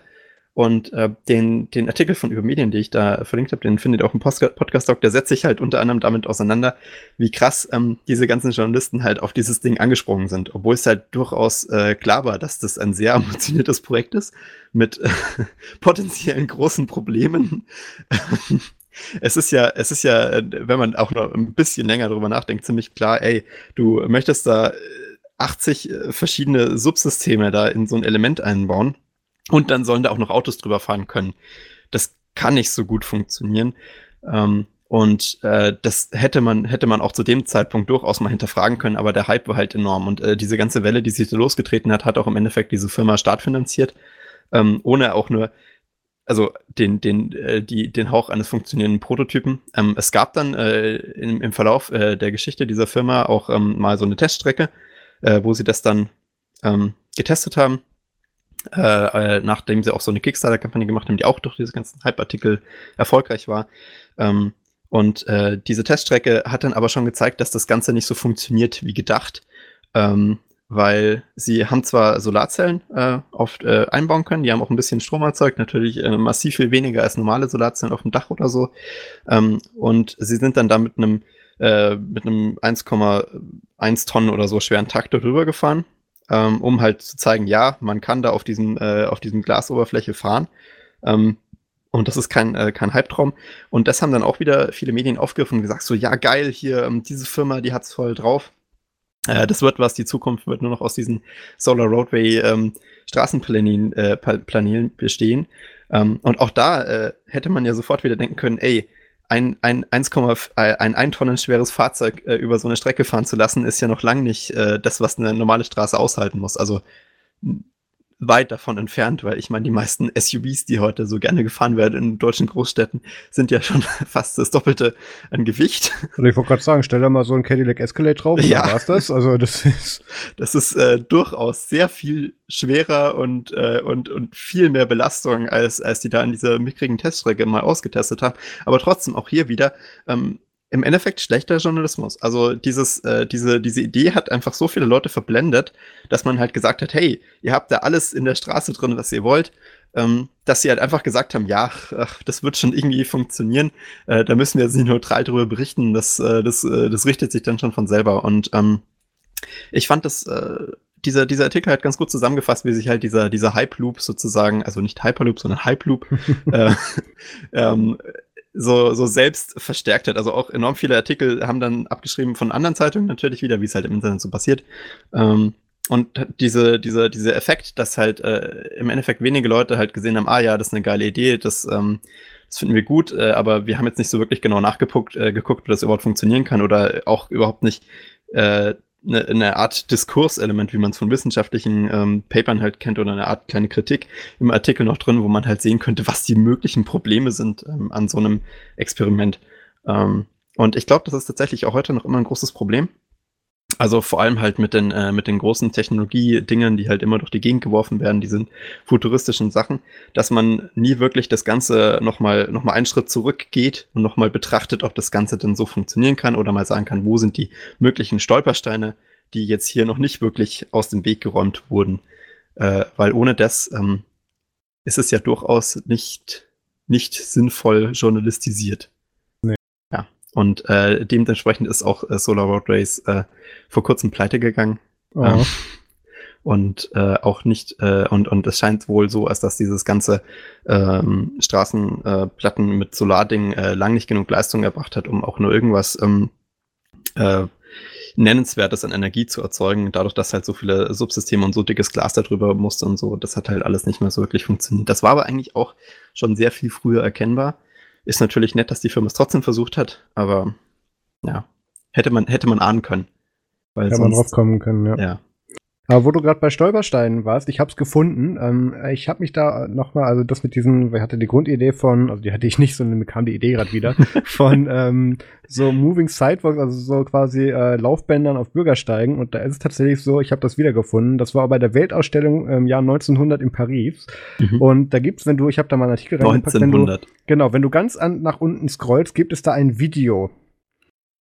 Und äh, den, den Artikel von Übermedien, den ich da verlinkt habe, den findet ihr auch im Podcast-Doc, der setzt sich halt unter anderem damit auseinander, wie krass ähm, diese ganzen Journalisten halt auf dieses Ding angesprungen sind. Obwohl es halt durchaus äh, klar war, dass das ein sehr ambitioniertes Projekt ist, mit äh, potenziellen großen Problemen. es ist ja, es ist ja, äh, wenn man auch noch ein bisschen länger drüber nachdenkt, ziemlich klar, ey, du möchtest da 80 äh, verschiedene Subsysteme da in so ein Element einbauen und dann sollen da auch noch Autos drüber fahren können. Das kann nicht so gut funktionieren. Ähm, und äh, das hätte man, hätte man auch zu dem Zeitpunkt durchaus mal hinterfragen können, aber der Hype war halt enorm. Und äh, diese ganze Welle, die sich da losgetreten hat, hat auch im Endeffekt diese Firma startfinanziert, ähm, ohne auch nur, also den, den, äh, die, den Hauch eines funktionierenden Prototypen. Ähm, es gab dann äh, im, im Verlauf äh, der Geschichte dieser Firma auch ähm, mal so eine Teststrecke, äh, wo sie das dann ähm, getestet haben äh, äh, nachdem sie auch so eine Kickstarter-Kampagne gemacht haben, die auch durch diese ganzen Hype-Artikel erfolgreich war. Ähm, und äh, diese Teststrecke hat dann aber schon gezeigt, dass das Ganze nicht so funktioniert wie gedacht. Ähm, weil sie haben zwar Solarzellen äh, oft äh, einbauen können, die haben auch ein bisschen Strom erzeugt, natürlich äh, massiv viel weniger als normale Solarzellen auf dem Dach oder so. Ähm, und sie sind dann da mit einem äh, mit einem 1,1 Tonnen oder so schweren Traktor drüber gefahren ähm, um halt zu zeigen, ja, man kann da auf diesem, äh, auf diesem Glasoberfläche fahren. Ähm, und das ist kein, äh, kein Halbtraum. Und das haben dann auch wieder viele Medien aufgegriffen und gesagt, so, ja, geil, hier, ähm, diese Firma, die hat's voll drauf. Äh, das wird was, die Zukunft wird nur noch aus diesen Solar Roadway ähm, Straßenplanelen äh, bestehen. Ähm, und auch da äh, hätte man ja sofort wieder denken können, ey, ein, ein 1, äh, ein 1 Tonnen schweres Fahrzeug äh, über so eine Strecke fahren zu lassen, ist ja noch lang nicht äh, das, was eine normale Straße aushalten muss. Also weit davon entfernt, weil ich meine, die meisten SUVs, die heute so gerne gefahren werden in deutschen Großstädten, sind ja schon fast das Doppelte an Gewicht. Und ich wollte gerade sagen, stell da mal so ein Cadillac Escalade drauf, ja. war's das. Also das ist. Das ist äh, durchaus sehr viel schwerer und, äh, und, und viel mehr Belastung, als, als die da in dieser mickrigen Teststrecke mal ausgetestet haben. Aber trotzdem auch hier wieder, ähm, im Endeffekt schlechter Journalismus. Also dieses, äh, diese, diese Idee hat einfach so viele Leute verblendet, dass man halt gesagt hat, hey, ihr habt da alles in der Straße drin, was ihr wollt. Ähm, dass sie halt einfach gesagt haben, ja, ach, das wird schon irgendwie funktionieren. Äh, da müssen wir jetzt nicht neutral drüber berichten. Das, äh, das, äh, das richtet sich dann schon von selber. Und ähm, ich fand das, äh, dieser, dieser Artikel hat ganz gut zusammengefasst, wie sich halt dieser, dieser Hype-Loop sozusagen, also nicht Hyperloop, sondern Hype-Loop, äh, ähm, so, so selbst verstärkt hat. Also auch enorm viele Artikel haben dann abgeschrieben von anderen Zeitungen natürlich wieder, wie es halt im Internet so passiert. Ähm, und diese, diese, dieser Effekt, dass halt äh, im Endeffekt wenige Leute halt gesehen haben, ah ja, das ist eine geile Idee, das, ähm, das finden wir gut, äh, aber wir haben jetzt nicht so wirklich genau nachgeguckt, äh, geguckt, ob das überhaupt funktionieren kann oder auch überhaupt nicht äh, eine, eine Art Diskurselement, wie man es von wissenschaftlichen ähm, Papern halt kennt, oder eine Art kleine Kritik im Artikel noch drin, wo man halt sehen könnte, was die möglichen Probleme sind ähm, an so einem Experiment. Ähm, und ich glaube, das ist tatsächlich auch heute noch immer ein großes Problem. Also vor allem halt mit den, äh, mit den großen Technologiedingen, die halt immer durch die Gegend geworfen werden, diesen futuristischen Sachen, dass man nie wirklich das Ganze nochmal noch mal einen Schritt zurückgeht und nochmal betrachtet, ob das Ganze denn so funktionieren kann oder mal sagen kann, wo sind die möglichen Stolpersteine, die jetzt hier noch nicht wirklich aus dem Weg geräumt wurden. Äh, weil ohne das ähm, ist es ja durchaus nicht, nicht sinnvoll journalistisiert. Und äh, dementsprechend ist auch äh, Solar Road Race äh, vor kurzem pleite gegangen. Oh. Ähm, und äh, auch nicht, äh, und, und es scheint wohl so, als dass dieses ganze ähm, Straßenplatten äh, mit Solarding äh, lang nicht genug Leistung erbracht hat, um auch nur irgendwas ähm, äh, Nennenswertes an Energie zu erzeugen. Dadurch, dass halt so viele Subsysteme und so dickes Glas darüber musste und so, das hat halt alles nicht mehr so wirklich funktioniert. Das war aber eigentlich auch schon sehr viel früher erkennbar. Ist natürlich nett, dass die Firma es trotzdem versucht hat, aber ja, hätte man, hätte man ahnen können. Weil Hätte man drauf kommen können, ja. ja. Aber wo du gerade bei Stolpersteinen warst, ich habe es gefunden. Ähm, ich habe mich da nochmal, also das mit diesen, ich hatte die Grundidee von, also die hatte ich nicht, sondern mir kam die Idee gerade wieder, von ähm, so Moving Sidewalks, also so quasi äh, Laufbändern auf Bürgersteigen. Und da ist es tatsächlich so, ich habe das wiedergefunden. Das war bei der Weltausstellung im Jahr 1900 in Paris. Mhm. Und da gibt's, wenn du, ich habe da mal einen Artikel reingepackt, 1900. Wenn du, genau, wenn du ganz an, nach unten scrollst, gibt es da ein Video.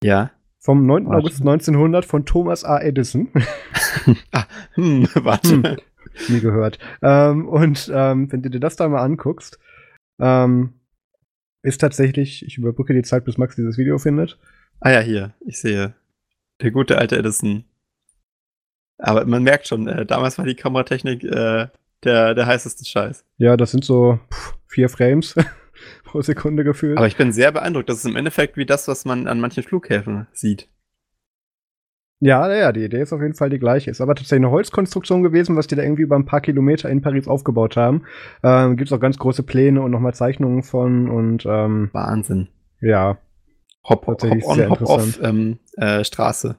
Ja. Vom 9. Warte. August 1900 von Thomas A. Edison. ah, hm, warte. Hm, nie gehört. Ähm, und ähm, wenn du dir das da mal anguckst, ähm, ist tatsächlich, ich überbrücke die Zeit, bis Max dieses Video findet. Ah ja, hier, ich sehe. Der gute alte Edison. Aber man merkt schon, äh, damals war die Kameratechnik äh, der, der heißeste Scheiß. Ja, das sind so pff, vier Frames. pro Sekunde gefühlt. Aber ich bin sehr beeindruckt. Das ist im Endeffekt wie das, was man an manchen Flughäfen sieht. Ja, ja, die Idee ist auf jeden Fall die gleiche. Ist aber tatsächlich eine Holzkonstruktion gewesen, was die da irgendwie über ein paar Kilometer in Paris aufgebaut haben. Ähm, Gibt es auch ganz große Pläne und nochmal Zeichnungen von und ähm, Wahnsinn. Ja. Hop, hop, hop on, hop off ähm, äh, Straße.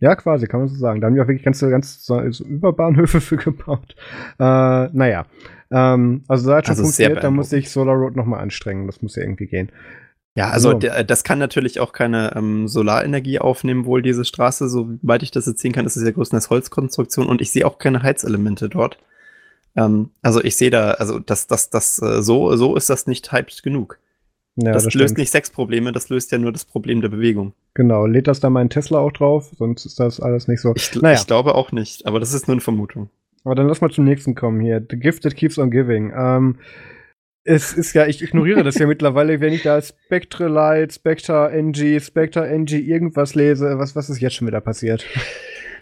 Ja, quasi, kann man so sagen. Da haben die auch wirklich ganze, ganz so, Überbahnhöfe für gebaut. Äh, naja. Ähm, also da hat schon also funktioniert, da muss sich Solar Road nochmal anstrengen. Das muss ja irgendwie gehen. Ja, also so. der, das kann natürlich auch keine ähm, Solarenergie aufnehmen, wohl diese Straße. Soweit ich das jetzt sehen kann, ist es ja größtenteils Holzkonstruktion und ich sehe auch keine Heizelemente dort. Ähm, also ich sehe da, also das, das, das, äh, so, so ist das nicht hyped genug. Ja, das, das löst stimmt. nicht sechs Probleme, das löst ja nur das Problem der Bewegung. Genau, lädt das da mein Tesla auch drauf, sonst ist das alles nicht so. Ich, naja. ich glaube auch nicht, aber das ist nur eine Vermutung. Aber dann lass mal zum nächsten kommen hier. The Gift that keeps on giving. Ähm, es ist ja, ich ignoriere das ja mittlerweile, wenn ich da Spectralite, Spectre NG, Spectre NG irgendwas lese. Was, was ist jetzt schon wieder passiert?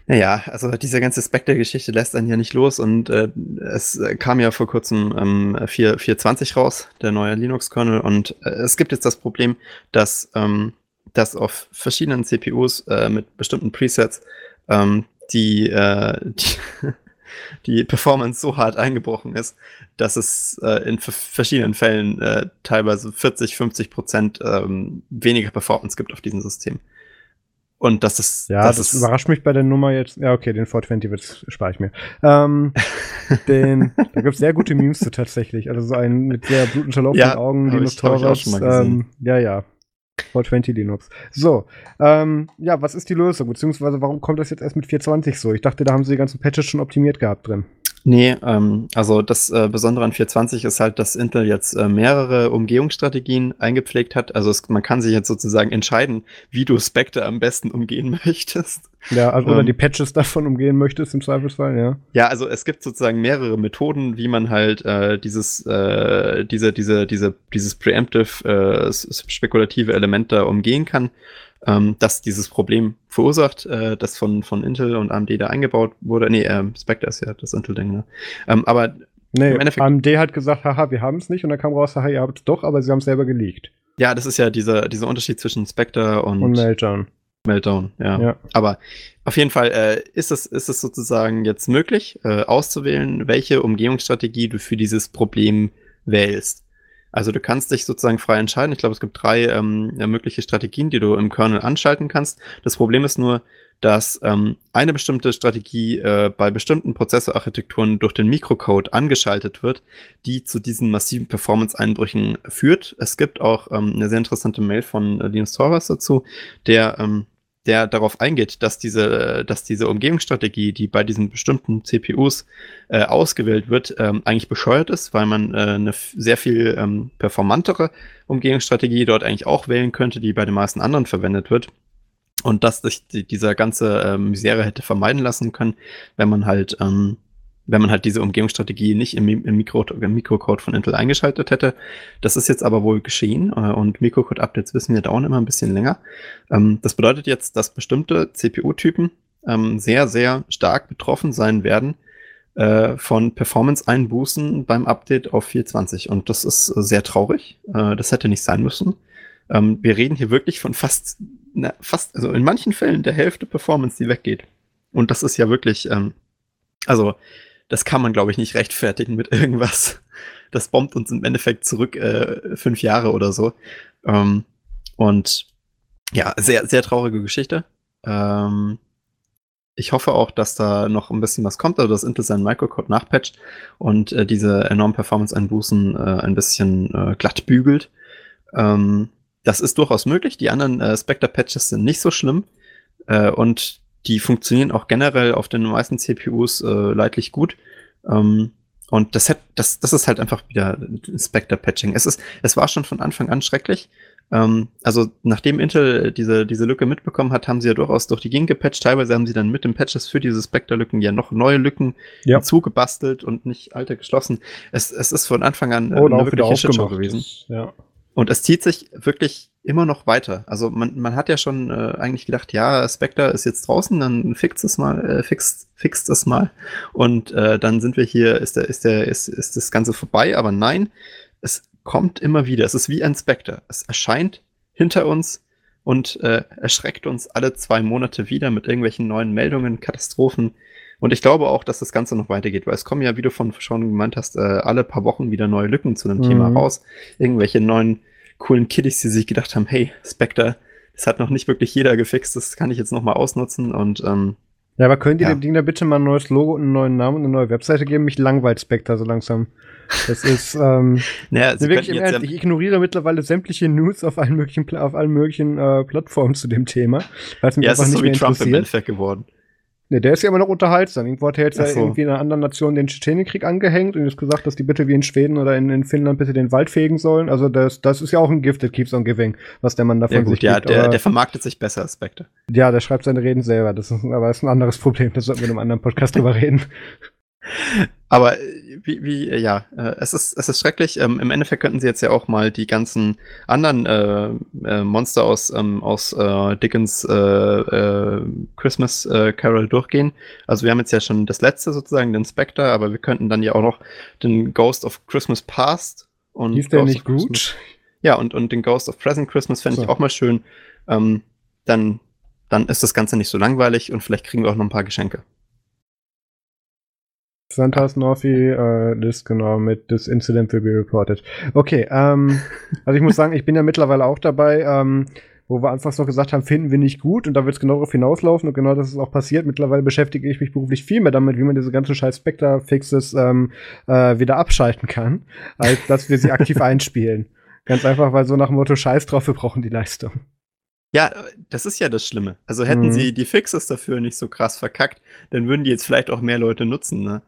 Naja, also diese ganze Spectre-Geschichte lässt einen ja nicht los und äh, es kam ja vor kurzem ähm, 4, 4.20 raus, der neue Linux-Kernel und äh, es gibt jetzt das Problem, dass, ähm, dass auf verschiedenen CPUs äh, mit bestimmten Presets ähm, die, äh, die die Performance so hart eingebrochen ist, dass es äh, in verschiedenen Fällen äh, teilweise 40, 50 Prozent ähm, weniger Performance gibt auf diesem System. Und das ist. Ja, das, das ist überrascht mich bei der Nummer jetzt. Ja, okay, den 420 spare ich mir. Ähm, den, da gibt es sehr gute Memes zu tatsächlich. Also so ein mit sehr blutunterlaufenden ja, Augen, Dinosaurus. Ähm, ja, ja. 420 Linux. So, ähm, ja, was ist die Lösung? Beziehungsweise warum kommt das jetzt erst mit 420 so? Ich dachte, da haben sie die ganzen Patches schon optimiert gehabt drin. Nee, ähm, also das äh, Besondere an 420 ist halt, dass Intel jetzt äh, mehrere Umgehungsstrategien eingepflegt hat. Also es, man kann sich jetzt sozusagen entscheiden, wie du Spectre am besten umgehen möchtest. Ja, also, oder ähm, die Patches davon umgehen möchtest im Zweifelsfall, ja. Ja, also es gibt sozusagen mehrere Methoden, wie man halt äh, dieses, äh, diese, diese, diese, dieses preemptive, äh, spekulative Element da umgehen kann ähm, das dieses Problem verursacht, äh, das von, von Intel und AMD da eingebaut wurde. Nee, ähm, Spectre ist ja das Intel-Ding, ne? Ähm, aber nee, AMD hat gesagt, haha, wir haben es nicht und dann kam raus, haha, ihr habt es doch, aber sie haben es selber geleakt. Ja, das ist ja dieser, dieser Unterschied zwischen Spectre und, Und Meltdown. Meltdown, ja. Ja. Aber auf jeden Fall äh, ist, es, ist es sozusagen jetzt möglich, äh, auszuwählen, welche Umgehungsstrategie du für dieses Problem wählst. Also du kannst dich sozusagen frei entscheiden. Ich glaube, es gibt drei ähm, mögliche Strategien, die du im Kernel anschalten kannst. Das Problem ist nur, dass ähm, eine bestimmte Strategie äh, bei bestimmten Prozessorarchitekturen durch den Mikrocode angeschaltet wird, die zu diesen massiven Performance-Einbrüchen führt. Es gibt auch ähm, eine sehr interessante Mail von äh, Linus Torvalds dazu, der ähm, der darauf eingeht, dass diese, dass diese Umgehungsstrategie, die bei diesen bestimmten CPUs äh, ausgewählt wird, ähm, eigentlich bescheuert ist, weil man äh, eine sehr viel ähm, performantere Umgehungsstrategie dort eigentlich auch wählen könnte, die bei den meisten anderen verwendet wird. Und dass sich die, dieser ganze äh, Misere hätte vermeiden lassen können, wenn man halt ähm, wenn man halt diese Umgehungsstrategie nicht im, im, Mikro, im Mikrocode von Intel eingeschaltet hätte. Das ist jetzt aber wohl geschehen äh, und Mikrocode-Updates wissen wir dauern immer ein bisschen länger. Ähm, das bedeutet jetzt, dass bestimmte CPU-Typen ähm, sehr, sehr stark betroffen sein werden äh, von Performance-Einbußen beim Update auf 420 und das ist sehr traurig. Äh, das hätte nicht sein müssen. Ähm, wir reden hier wirklich von fast, na, fast, also in manchen Fällen der Hälfte Performance, die weggeht. Und das ist ja wirklich, also das kann man, glaube ich, nicht rechtfertigen mit irgendwas. Das bombt uns im Endeffekt zurück äh, fünf Jahre oder so. Ähm, und ja, sehr, sehr traurige Geschichte. Ähm, ich hoffe auch, dass da noch ein bisschen was kommt, also dass Intel seinen Microcode nachpatcht und äh, diese enormen Performance-Einbußen äh, ein bisschen äh, glatt bügelt. Ähm, das ist durchaus möglich. Die anderen äh, Spectre-Patches sind nicht so schlimm. Äh, und die funktionieren auch generell auf den meisten CPUs äh, leidlich gut. Ähm, und das, hat, das, das ist halt einfach wieder Spectre-Patching. Es, ist, es war schon von Anfang an schrecklich. Ähm, also nachdem Intel diese, diese Lücke mitbekommen hat, haben sie ja durchaus durch die Gegend gepatcht. Teilweise haben sie dann mit den Patches für diese Spectre-Lücken ja noch neue Lücken Ja. hinzugebastelt und nicht alte geschlossen. Es, es ist von Anfang an äh, Oder eine wirkliche Shitshow gewesen. Ja. Und es zieht sich wirklich immer noch weiter. Also man, man hat ja schon äh, eigentlich gedacht, ja, Spectre ist jetzt draußen, dann fixt es mal, äh, fixt, fixt es mal. Und äh, dann sind wir hier, ist der, ist der, ist, ist das Ganze vorbei, aber nein, es kommt immer wieder. Es ist wie ein Spectre. Es erscheint hinter uns und äh, erschreckt uns alle zwei Monate wieder mit irgendwelchen neuen Meldungen, Katastrophen. Und ich glaube auch, dass das Ganze noch weitergeht, weil es kommen ja, wie du von schon gemeint hast, äh, alle paar Wochen wieder neue Lücken zu dem Mhm. Thema raus. Irgendwelche neuen coolen Kiddies, die sich gedacht haben, hey, Spectre, das hat noch nicht wirklich jeder gefixt, das kann ich jetzt noch mal ausnutzen und ähm, Ja, aber könnt ihr Ja. dem Ding da bitte mal ein neues Logo und einen neuen Namen und eine neue Webseite geben? Mich langweilt Spectre so langsam. Das ist, ähm, naja, sie wirklich jetzt Ernst, ich ignoriere mittlerweile sämtliche News auf allen möglichen, auf allen möglichen äh, Plattformen zu dem Thema, weil es mich ja, es ist nicht so wie Trump im. Endeffekt geworden. Nee, der ist ja immer noch unterhaltsam. Irgendwo hat er jetzt Ach ja so. irgendwie in einer anderen Nation den Tschetschenienkrieg angehängt und jetzt gesagt, dass die bitte wie in Schweden oder in, in Finnland bitte den Wald fegen sollen. Also das, das ist ja auch ein Gift that keeps on giving, was der Mann davon Ja gut, sich ja, gibt. der, der vermarktet sich besser als Spectre. ja, der schreibt seine Reden selber. Das ist, aber das ist ein anderes Problem. Das sollten wir in einem anderen Podcast drüber reden. Aber äh, wie, wie äh, ja, äh, es ist, es ist schrecklich. Ähm, Im Endeffekt könnten sie jetzt ja auch mal die ganzen anderen äh, äh, Monster aus, ähm, aus äh, Dickens äh, äh, Christmas äh, Carol durchgehen. Also wir haben jetzt ja schon das letzte sozusagen, den Spectre, aber wir könnten dann ja auch noch den Ghost of Christmas Past und Hieß der nicht gut? Ja, und, und den Ghost of Present Christmas fände ich So. auch mal schön. Ähm, dann, dann ist das Ganze nicht so langweilig und vielleicht kriegen wir auch noch ein paar Geschenke. Santa's Northy äh, List, genau, mit This Incident will be reported. Okay, ähm, also ich muss sagen, ich bin ja mittlerweile auch dabei, ähm, wo wir anfangs noch gesagt haben, finden wir nicht gut und da wird es genau darauf hinauslaufen und genau das ist auch passiert. Mittlerweile beschäftige ich mich beruflich viel mehr damit, wie man diese ganze scheiß Spectre-Fixes ähm, äh, wieder abschalten kann, als dass wir sie aktiv einspielen. Ganz einfach, weil so nach dem Motto Scheiß drauf, wir brauchen die Leistung. Ja, das ist ja das Schlimme. Also hätten Mhm. sie die Fixes dafür nicht so krass verkackt, dann würden die jetzt vielleicht auch mehr Leute nutzen, ne?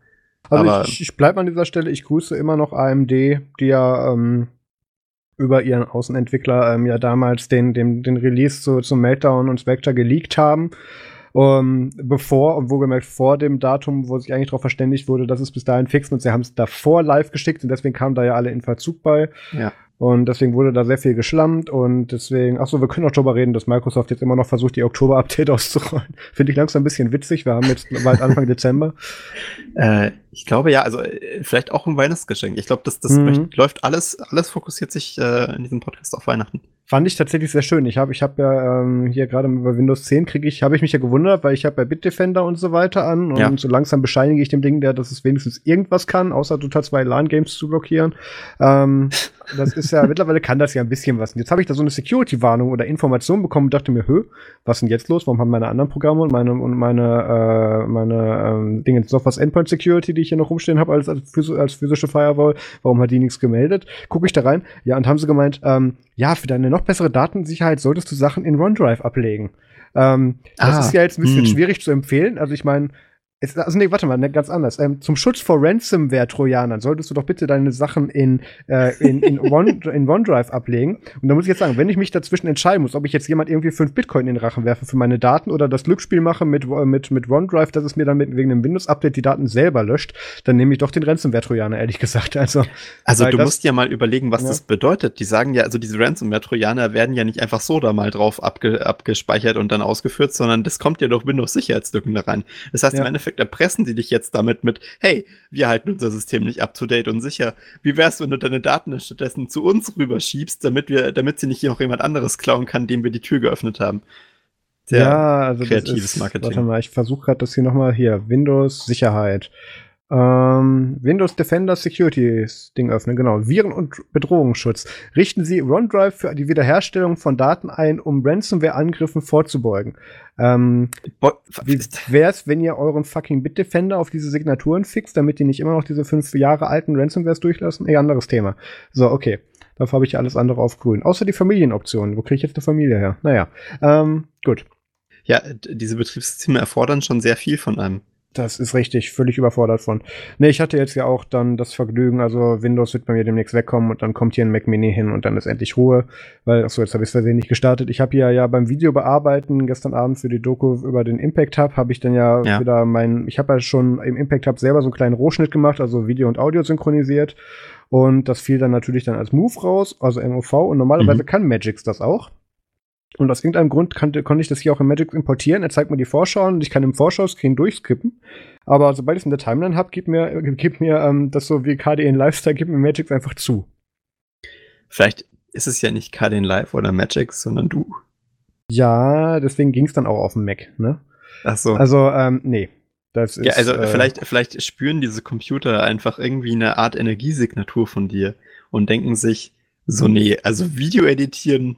Also Aber- ich, ich bleibe an dieser Stelle, ich grüße immer noch AMD, die ja ähm, über ihren Außenentwickler ähm, ja damals den, den, den Release zu, zum Meltdown und Spectre geleakt haben. Um, bevor, und wohlgemerkt vor dem Datum, wo sich eigentlich darauf verständigt wurde, dass es bis dahin fixen und sie haben es davor live geschickt und deswegen kamen da ja alle in Verzug bei. Ja. Und deswegen wurde da sehr viel geschlammt und deswegen, achso, wir können auch darüber reden, dass Microsoft jetzt immer noch versucht, die Oktober-Update auszurollen. Finde ich langsam ein bisschen witzig. Wir haben jetzt bald Anfang Dezember. Äh, ich glaube ja, also äh, vielleicht auch ein Weihnachtsgeschenk. Ich glaube, das, das mhm. läuft alles, alles fokussiert sich äh, in diesem Podcast auf Weihnachten. Fand ich tatsächlich sehr schön. Ich habe ich hab ja ähm, hier gerade bei Windows 10 kriege ich, habe ich mich ja gewundert, weil ich habe bei Bitdefender und so weiter an und ja. so langsam bescheinige ich dem Ding, der, dass es wenigstens irgendwas kann, außer total zwei LAN-Games zu blockieren. Ähm, das ist ja, mittlerweile kann das ja ein bisschen was. Und jetzt habe ich da so eine Security-Warnung oder Information bekommen und dachte mir, hö, was ist denn jetzt los? Warum haben meine anderen Programme und meine und meine, äh, meine ähm, Dinge, Software Endpoint Security, die ich hier noch rumstehen habe als, als, phys als physische Firewall, warum hat die nichts gemeldet? Gucke ich da rein, ja, und haben sie gemeint, ähm, ja, für deine noch bessere Datensicherheit solltest du Sachen in OneDrive ablegen. Ähm, das ah, ist ja jetzt ein bisschen hm. schwierig zu empfehlen. Also ich meine, es, also nee, warte mal, ne, ganz anders. Ähm, zum Schutz vor Ransomware-Trojanern solltest du doch bitte deine Sachen in, äh, in, in, One, in OneDrive ablegen. Und da muss ich jetzt sagen, wenn ich mich dazwischen entscheiden muss, ob ich jetzt jemand irgendwie fünf Bitcoin in den Rachen werfe für meine Daten oder das Glücksspiel mache mit, mit, mit OneDrive, dass es mir dann mit, wegen einem Windows-Update die Daten selber löscht, dann nehme ich doch den Ransomware-Trojaner, ehrlich gesagt. Also, also du das, musst ja mal überlegen, was ja. das bedeutet. Die sagen ja, also diese Ransomware-Trojaner werden ja nicht einfach so da mal drauf abge, abgespeichert und dann ausgeführt, sondern das kommt ja durch Windows-Sicherheitslücken da rein. Das heißt, ja. im Endeffekt Endeffekt erpressen sie dich jetzt damit mit, hey, wir halten unser System nicht up to date und sicher. Wie wär's, wenn du deine Daten stattdessen zu uns rüberschiebst, damit wir, damit sie nicht hier noch jemand anderes klauen kann, dem wir die Tür geöffnet haben? Sehr ja, also kreatives ist, Marketing. Warte mal, ich versuche gerade das hier nochmal hier. Windows Sicherheit. Ähm, Windows Defender Security Ding öffnen, genau. Viren- und Bedrohungsschutz. Richten Sie OneDrive für die Wiederherstellung von Daten ein, um Ransomware-Angriffen vorzubeugen. Ähm, wie wär's, wenn ihr euren fucking Bitdefender auf diese Signaturen fixt, damit die nicht immer noch diese fünf Jahre alten Ransomwares durchlassen? Eh, anderes Thema. So, okay. Dafür habe ich alles andere auf grün. Außer die Familienoptionen. Wo kriege ich jetzt eine Familie her? Naja, ähm, gut. Ja, diese Betriebssysteme erfordern schon sehr viel von einem. Das ist richtig, völlig überfordert von. Ne, ich hatte jetzt ja auch dann das Vergnügen, also Windows wird bei mir demnächst wegkommen und dann kommt hier ein Mac Mini hin und dann ist endlich Ruhe, weil, achso, jetzt habe ich es versehen nicht gestartet. Ich habe ja ja beim Video bearbeiten gestern Abend für die Doku über den Impact Hub, habe ich dann ja, ja, wieder mein, ich habe ja schon im Impact Hub selber so einen kleinen Rohschnitt gemacht, also Video und Audio synchronisiert und das fiel dann natürlich dann als Move raus, also MOV und normalerweise mhm. kann Magix das auch. Und aus irgendeinem Grund konnte, konnte ich das hier auch in Magic importieren. Er zeigt mir die Vorschau und ich kann im Vorschau-Screen durchskippen. Aber sobald ich es in der Timeline habe, gibt mir, gibt mir ähm, das so wie KDN Lifestyle, gibt mir Magic einfach zu. Vielleicht ist es ja nicht KDN Live oder Magic, sondern du. Ja, deswegen ging es dann auch auf dem Mac, ne? Ach so. Also, ähm, nee. Das ist, ja, also äh, vielleicht, vielleicht spüren diese Computer einfach irgendwie eine Art Energiesignatur von dir und denken sich, so, nee, also Video editieren,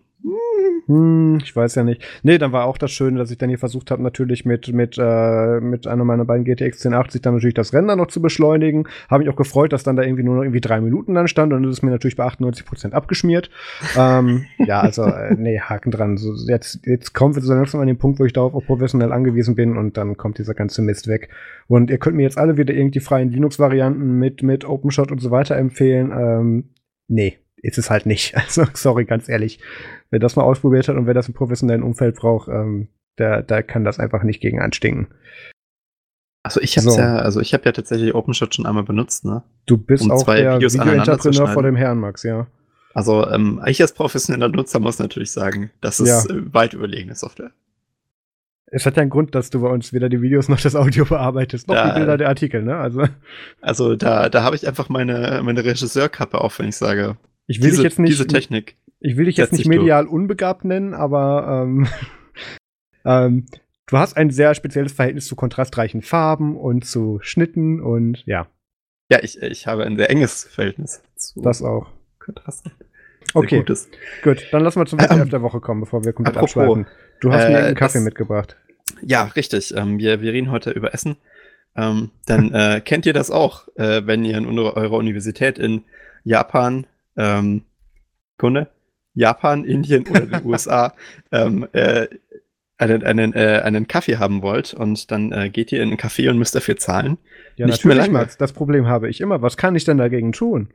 hm, ich weiß ja nicht. Nee, dann war auch das Schöne, dass ich dann hier versucht habe, natürlich mit, mit, äh, mit einer meiner beiden GTX 1080 dann natürlich das Rennen noch zu beschleunigen. Habe mich auch gefreut, dass dann da irgendwie nur noch irgendwie drei Minuten dann stand und das ist mir natürlich bei 98 Prozent abgeschmiert. ähm, ja, also, äh, nee, Haken dran. So, jetzt, jetzt kommen wir so langsam an den Punkt, wo ich darauf auch professionell angewiesen bin und dann kommt dieser ganze Mist weg. Und ihr könnt mir jetzt alle wieder irgendwie freien Linux-Varianten mit, mit OpenShot und so weiter empfehlen. Ähm, nee, ist es halt nicht. Also, sorry, ganz ehrlich. Wer das mal ausprobiert hat und wer das im professionellen Umfeld braucht, ähm, der, der kann das einfach nicht gegen anstinken. Also ich habe so. ja, also ich habe ja tatsächlich OpenShot schon einmal benutzt, ne? Du bist um auch der Video-Entrepreneur vor dem Herrn, Max, ja. Also ähm, ich als professioneller Nutzer muss natürlich sagen, das ist ja. Äh, weit überlegene Software. Es hat ja einen Grund, dass du bei uns weder die Videos noch das Audio bearbeitest, noch da, die Bilder der Artikel, ne? Also, also da, da habe ich einfach meine, meine Regisseurkappe auf, wenn ich sage, ich will diese, dich jetzt nicht, diese Technik. Ich will dich jetzt nicht medial durch. unbegabt nennen, aber ähm, ähm, du hast ein sehr spezielles Verhältnis zu kontrastreichen Farben und zu Schnitten und ja. Ja, ich, ich habe ein sehr enges Verhältnis zu Das auch. Kontrasten. Okay, gutes. gut. Dann lassen wir zum WTF ähm, der Woche kommen, bevor wir komplett apropos, abschweifen. Du hast äh, mir einen Kaffee das, mitgebracht. Ja, richtig. Ähm, wir, wir reden heute über Essen. Ähm, dann äh, kennt ihr das auch, äh, wenn ihr in eurer Universität in Japan ähm, Kunde, Japan, Indien oder den USA ähm, äh, einen, einen, äh, einen Kaffee haben wollt und dann äh, geht ihr in einen Café und müsst dafür zahlen. Ja, Nicht natürlich, Max, das Problem habe ich immer. Was kann ich denn dagegen tun?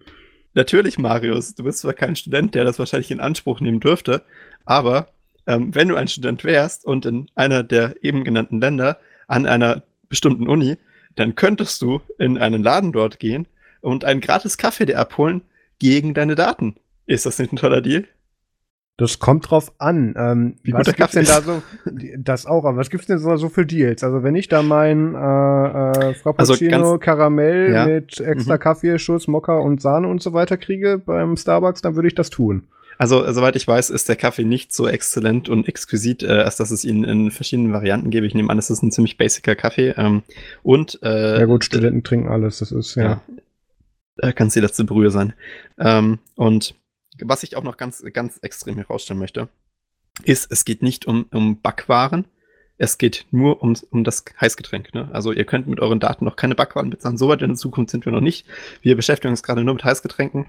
Natürlich, Marius, du bist zwar kein Student, der das wahrscheinlich in Anspruch nehmen dürfte, aber ähm, wenn du ein Student wärst und in einer der eben genannten Länder an einer bestimmten Uni, dann könntest du in einen Laden dort gehen und einen gratis Kaffee dir abholen gegen deine Daten. Ist das nicht ein toller Deal? Das kommt drauf an. Ähm, Wie was gibt's denn da so? Das auch, aber was gibt's denn so, so für Deals? Also wenn ich da mein äh, äh, Frappuccino Also ganz- Karamell Ja. mit extra Mhm. Kaffeeschuss, Mokka und Sahne und so weiter kriege beim Starbucks, dann würde ich das tun. Also, soweit ich weiß, ist der Kaffee nicht so exzellent und exquisit, äh, als dass es ihn in verschiedenen Varianten gäbe. Ich nehme an, es ist ein ziemlich basicer Kaffee. Ähm, und äh, ja gut, Studenten trinken alles, das ist ja. ja. Da kann es die letzte Brühe sein. Ähm, und was ich auch noch ganz, ganz extrem herausstellen möchte, ist, es geht nicht um, um Backwaren. Es geht nur um, um das Heißgetränk. Ne? Also ihr könnt mit euren Daten noch keine Backwaren bezahlen. So weit in der Zukunft sind wir noch nicht. Wir beschäftigen uns gerade nur mit Heißgetränken.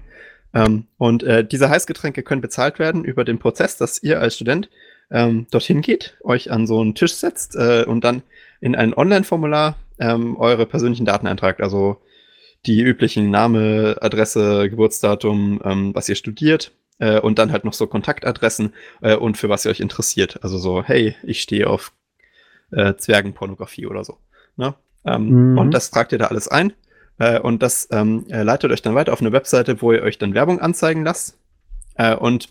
Ähm, und äh, diese Heißgetränke können bezahlt werden über den Prozess, dass ihr als Student ähm, dorthin geht, euch an so einen Tisch setzt äh, und dann in ein Online-Formular ähm, eure persönlichen Daten eintragt. Also die üblichen Name, Adresse, Geburtsdatum, ähm, was ihr studiert äh, und dann halt noch so Kontaktadressen äh, und für was ihr euch interessiert. Also so, hey, ich stehe auf äh, Zwergenpornografie oder so. Ne? Ähm, Mhm. Und das tragt ihr da alles ein äh, und das ähm, äh, leitet euch dann weiter auf eine Webseite, wo ihr euch dann Werbung anzeigen lasst. Äh, und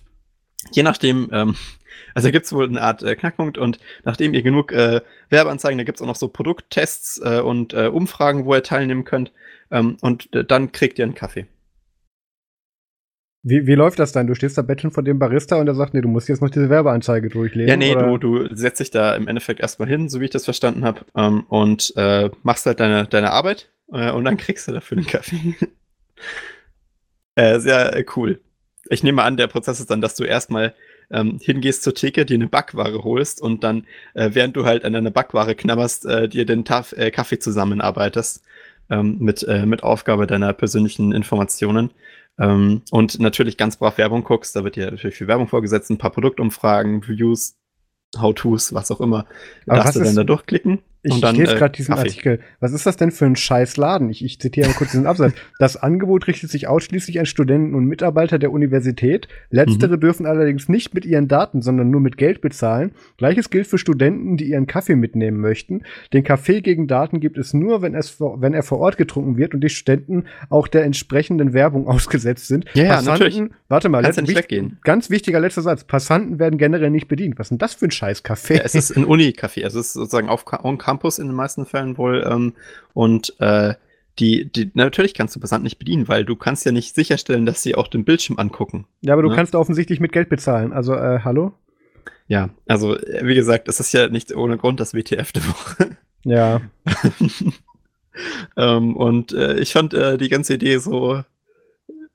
je nachdem, ähm, also gibt es wohl eine Art äh, Knackpunkt und nachdem ihr genug äh, Werbeanzeigen, da gibt es auch noch so Produkttests äh, und Umfragen, wo ihr teilnehmen könnt. Ähm, und äh, dann kriegt ihr einen Kaffee. Wie, wie läuft das dann? Du stehst da betteln vor dem Barista und der sagt, nee, du musst jetzt noch diese Werbeanzeige durchlesen. Ja, nee, oder? du, du setzt dich da im Endeffekt erstmal hin, so wie ich das verstanden habe, ähm, und äh, machst halt deine, deine Arbeit äh, und dann kriegst du dafür einen Kaffee. äh, sehr äh, cool. Ich nehme an, der Prozess ist dann, dass du erstmal ähm, hingehst zur Theke, dir eine Backware holst und dann, äh, während du halt an deiner Backware knabberst, dir den Taf Kaffee zusammenarbeitest ähm, mit, äh, mit Aufgabe deiner persönlichen Informationen. Ähm, und natürlich ganz brav Werbung guckst, da wird dir natürlich viel Werbung vorgesetzt, ein paar Produktumfragen, Reviews, How-Tos, was auch immer. Aber darfst du dann ist- da durchklicken Ich, und dann lese äh, gerade diesen Kaffee. Artikel. Was ist das denn für ein scheiß Laden? Ich, ich zitiere mal kurz diesen Absatz. Das Angebot richtet sich ausschließlich an Studenten und Mitarbeiter der Universität. Letztere dürfen allerdings nicht mit ihren Daten, sondern nur mit Geld bezahlen. Gleiches gilt für Studenten, die ihren Kaffee mitnehmen möchten. Den Kaffee gegen Daten gibt es nur, wenn, es vor, wenn er vor Ort getrunken wird und die Studenten auch der entsprechenden Werbung ausgesetzt sind. Ja, ja, Passanten, natürlich. warte mal, letzt- nicht wichtig- weggehen. ganz wichtiger letzter Satz. Passanten werden generell nicht bedient. Was ist denn das für ein scheiß Kaffee? Ja, es ist ein also es ist sozusagen auf on Campus in den meisten Fällen wohl. Ähm, und äh, die, die, natürlich kannst du Passant nicht bedienen, weil du kannst ja nicht sicherstellen, dass sie auch den Bildschirm angucken. Ja, aber du Ne? kannst offensichtlich mit Geld bezahlen. Also, äh, hallo? Ja, also äh, wie gesagt, es ist ja nicht ohne Grund das WTF der Woche. Ja. ähm, und äh, ich fand äh, die ganze Idee so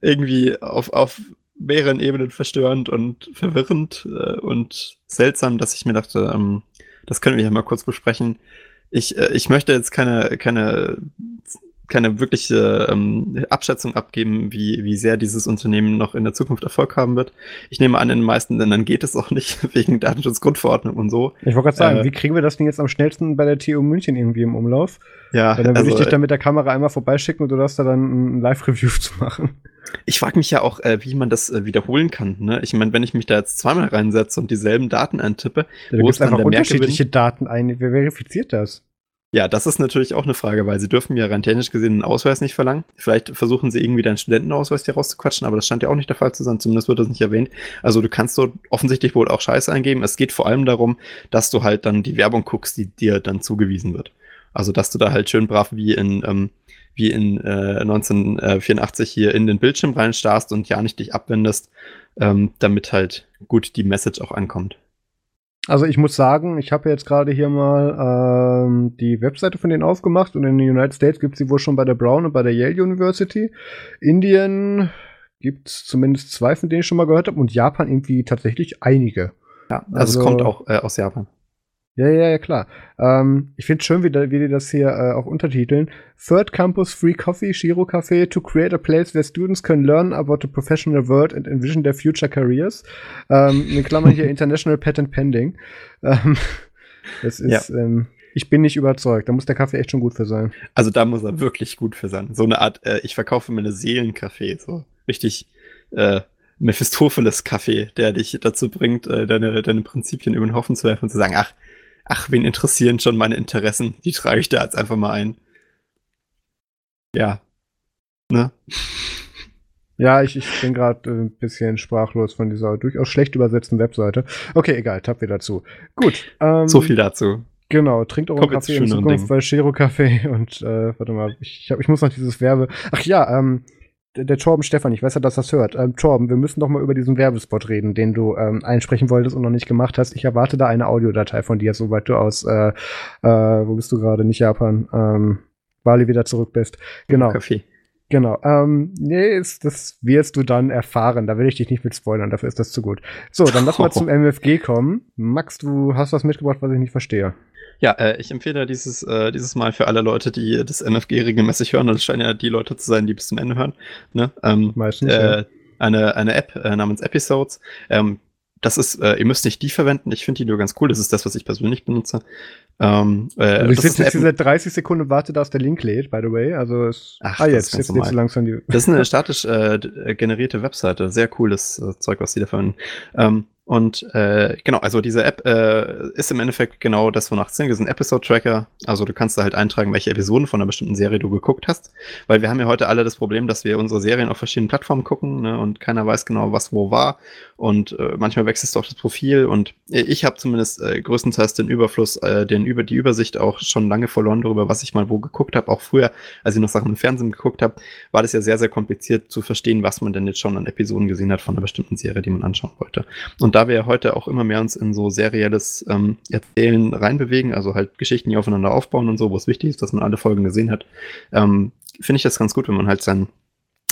irgendwie auf, auf mehreren Ebenen verstörend und verwirrend äh, und seltsam, dass ich mir dachte, ähm, das können wir ja mal kurz besprechen. Ich, äh, ich möchte jetzt keine, keine, keine wirkliche ähm, Abschätzung abgeben, wie, wie sehr dieses Unternehmen noch in der Zukunft Erfolg haben wird. Ich nehme an, in den meisten Ländern geht es auch nicht, wegen Datenschutzgrundverordnung und so. Ich wollte gerade sagen, Äh, wie kriegen wir das denn jetzt am schnellsten bei der TU München irgendwie im Umlauf? Ja, Weil dann würde also, ich dich dann mit der Kamera einmal vorbeischicken und du darfst da dann ein Live-Review zu machen. Ich frage mich ja auch, äh, wie man das äh, wiederholen kann. Ne? Ich meine, wenn ich mich da jetzt zweimal reinsetze und dieselben Daten eintippe, Ja, Wo ist dann einfach der unterschiedliche Daten ein. Wer verifiziert das? Ja, das ist natürlich auch eine Frage, weil sie dürfen ja rein technisch gesehen einen Ausweis nicht verlangen. Vielleicht versuchen sie irgendwie deinen Studentenausweis hier rauszuquatschen, aber das scheint ja auch nicht der Fall zu sein, zumindest wird das nicht erwähnt. Also du kannst dort offensichtlich wohl auch Scheiße eingeben. Es geht vor allem darum, dass du halt dann die Werbung guckst, die dir dann zugewiesen wird. Also dass du da halt schön brav wie in, ähm, wie in äh, 1984 hier in den Bildschirm reinstarrst und ja nicht dich abwendest, ähm, damit halt gut die Message auch ankommt. Also ich muss sagen, ich habe jetzt gerade hier mal ähm, die Webseite von denen aufgemacht und in den United States gibt es sie wohl schon bei der Brown und bei der Yale University. Indien gibt es zumindest zwei, von denen ich schon mal gehört habe und Japan irgendwie tatsächlich einige. Ja, also, Also- es kommt auch äh, aus Japan. Ja, ja, ja, klar. Ähm, ich finde schön, wie, wie die das hier äh, auch untertiteln. Third Campus Free Coffee, Shiro Café to create a place where students can learn about the professional world and envision their future careers. Ähm, in Klammern hier International Patent Pending. Ähm, das ist, ähm, ich bin nicht überzeugt. Da muss der Kaffee echt schon gut für sein. Also da muss er wirklich gut für sein. So eine Art, äh, ich verkaufe mir eine Seelenkaffee, so richtig äh, Mephistopheles-Kaffee, der dich dazu bringt, äh, deine, deine Prinzipien über den Haufen zu werfen und zu sagen, ach, ach, wen interessieren schon meine Interessen? Die trage ich da jetzt einfach mal ein. Ja. Ne? Ja, ich, ich bin gerade ein bisschen sprachlos von dieser durchaus schlecht übersetzten Webseite. Okay, egal, tab wieder zu. Gut. Ähm, so viel dazu. Genau, trinkt auch Kaffee in Zukunft bei Shiro Kaffee und äh, warte mal, ich, ich, hab, ich muss noch dieses Werbe. Ach ja, ähm, der, Torben Stefan, ich weiß ja, dass das hört. Ähm, Torben, wir müssen doch mal über diesen Werbespot reden, den du ähm, einsprechen wolltest und noch nicht gemacht hast. Ich erwarte da eine Audiodatei von dir, soweit du aus, äh, äh, wo bist du gerade? Nicht Japan, ähm, Bali wieder zurück bist. Genau. Kaffee. Genau. Ähm, nee, ist, das wirst du dann erfahren. Da will ich dich nicht mit spoilern, dafür ist das zu gut. So, dann lass mal zum MFG kommen. Max, du hast was mitgebracht, was ich nicht verstehe. Ja, äh, ich empfehle dieses, äh, dieses Mal für alle Leute, die das MFG regelmäßig hören, und es scheinen ja die Leute zu sein, die bis zum Ende hören, ne? Ähm, Meistens, äh, ja. eine, eine App äh, namens Episodes. Ähm, das ist, äh, ihr müsst nicht die verwenden, ich finde die nur ganz cool, das ist das, was ich persönlich benutze. Ähm, äh, also ich sitze jetzt hier seit 30 Sekunden und warte, dass der Link lädt, by the way. Also es, Ach, ah, jetzt, jetzt lädt langsam die. Das ist eine statisch äh, generierte Webseite, sehr cooles äh, Zeug, was die da verwenden. Ähm, und äh, genau, also diese App äh, ist im Endeffekt genau das, wonach es ist ein Episode-Tracker. Also du kannst da halt eintragen, welche Episoden von einer bestimmten Serie du geguckt hast. Weil wir haben ja heute alle das Problem, dass wir unsere Serien auf verschiedenen Plattformen gucken ne, und keiner weiß genau, was wo war. Und äh, manchmal wechselst du auch das Profil. Und ich habe zumindest äh, größtenteils den Überfluss, äh, den über die Übersicht auch schon lange verloren darüber, was ich mal wo geguckt habe. Auch früher, als ich noch Sachen im Fernsehen geguckt habe, war das ja sehr, sehr kompliziert zu verstehen, was man denn jetzt schon an Episoden gesehen hat von einer bestimmten Serie, die man anschauen wollte. Und da wir heute auch immer mehr uns in so serielles ähm, Erzählen reinbewegen, also halt Geschichten, die aufeinander aufbauen und so, wo es wichtig ist, dass man alle Folgen gesehen hat, ähm, finde ich das ganz gut, wenn man halt sein,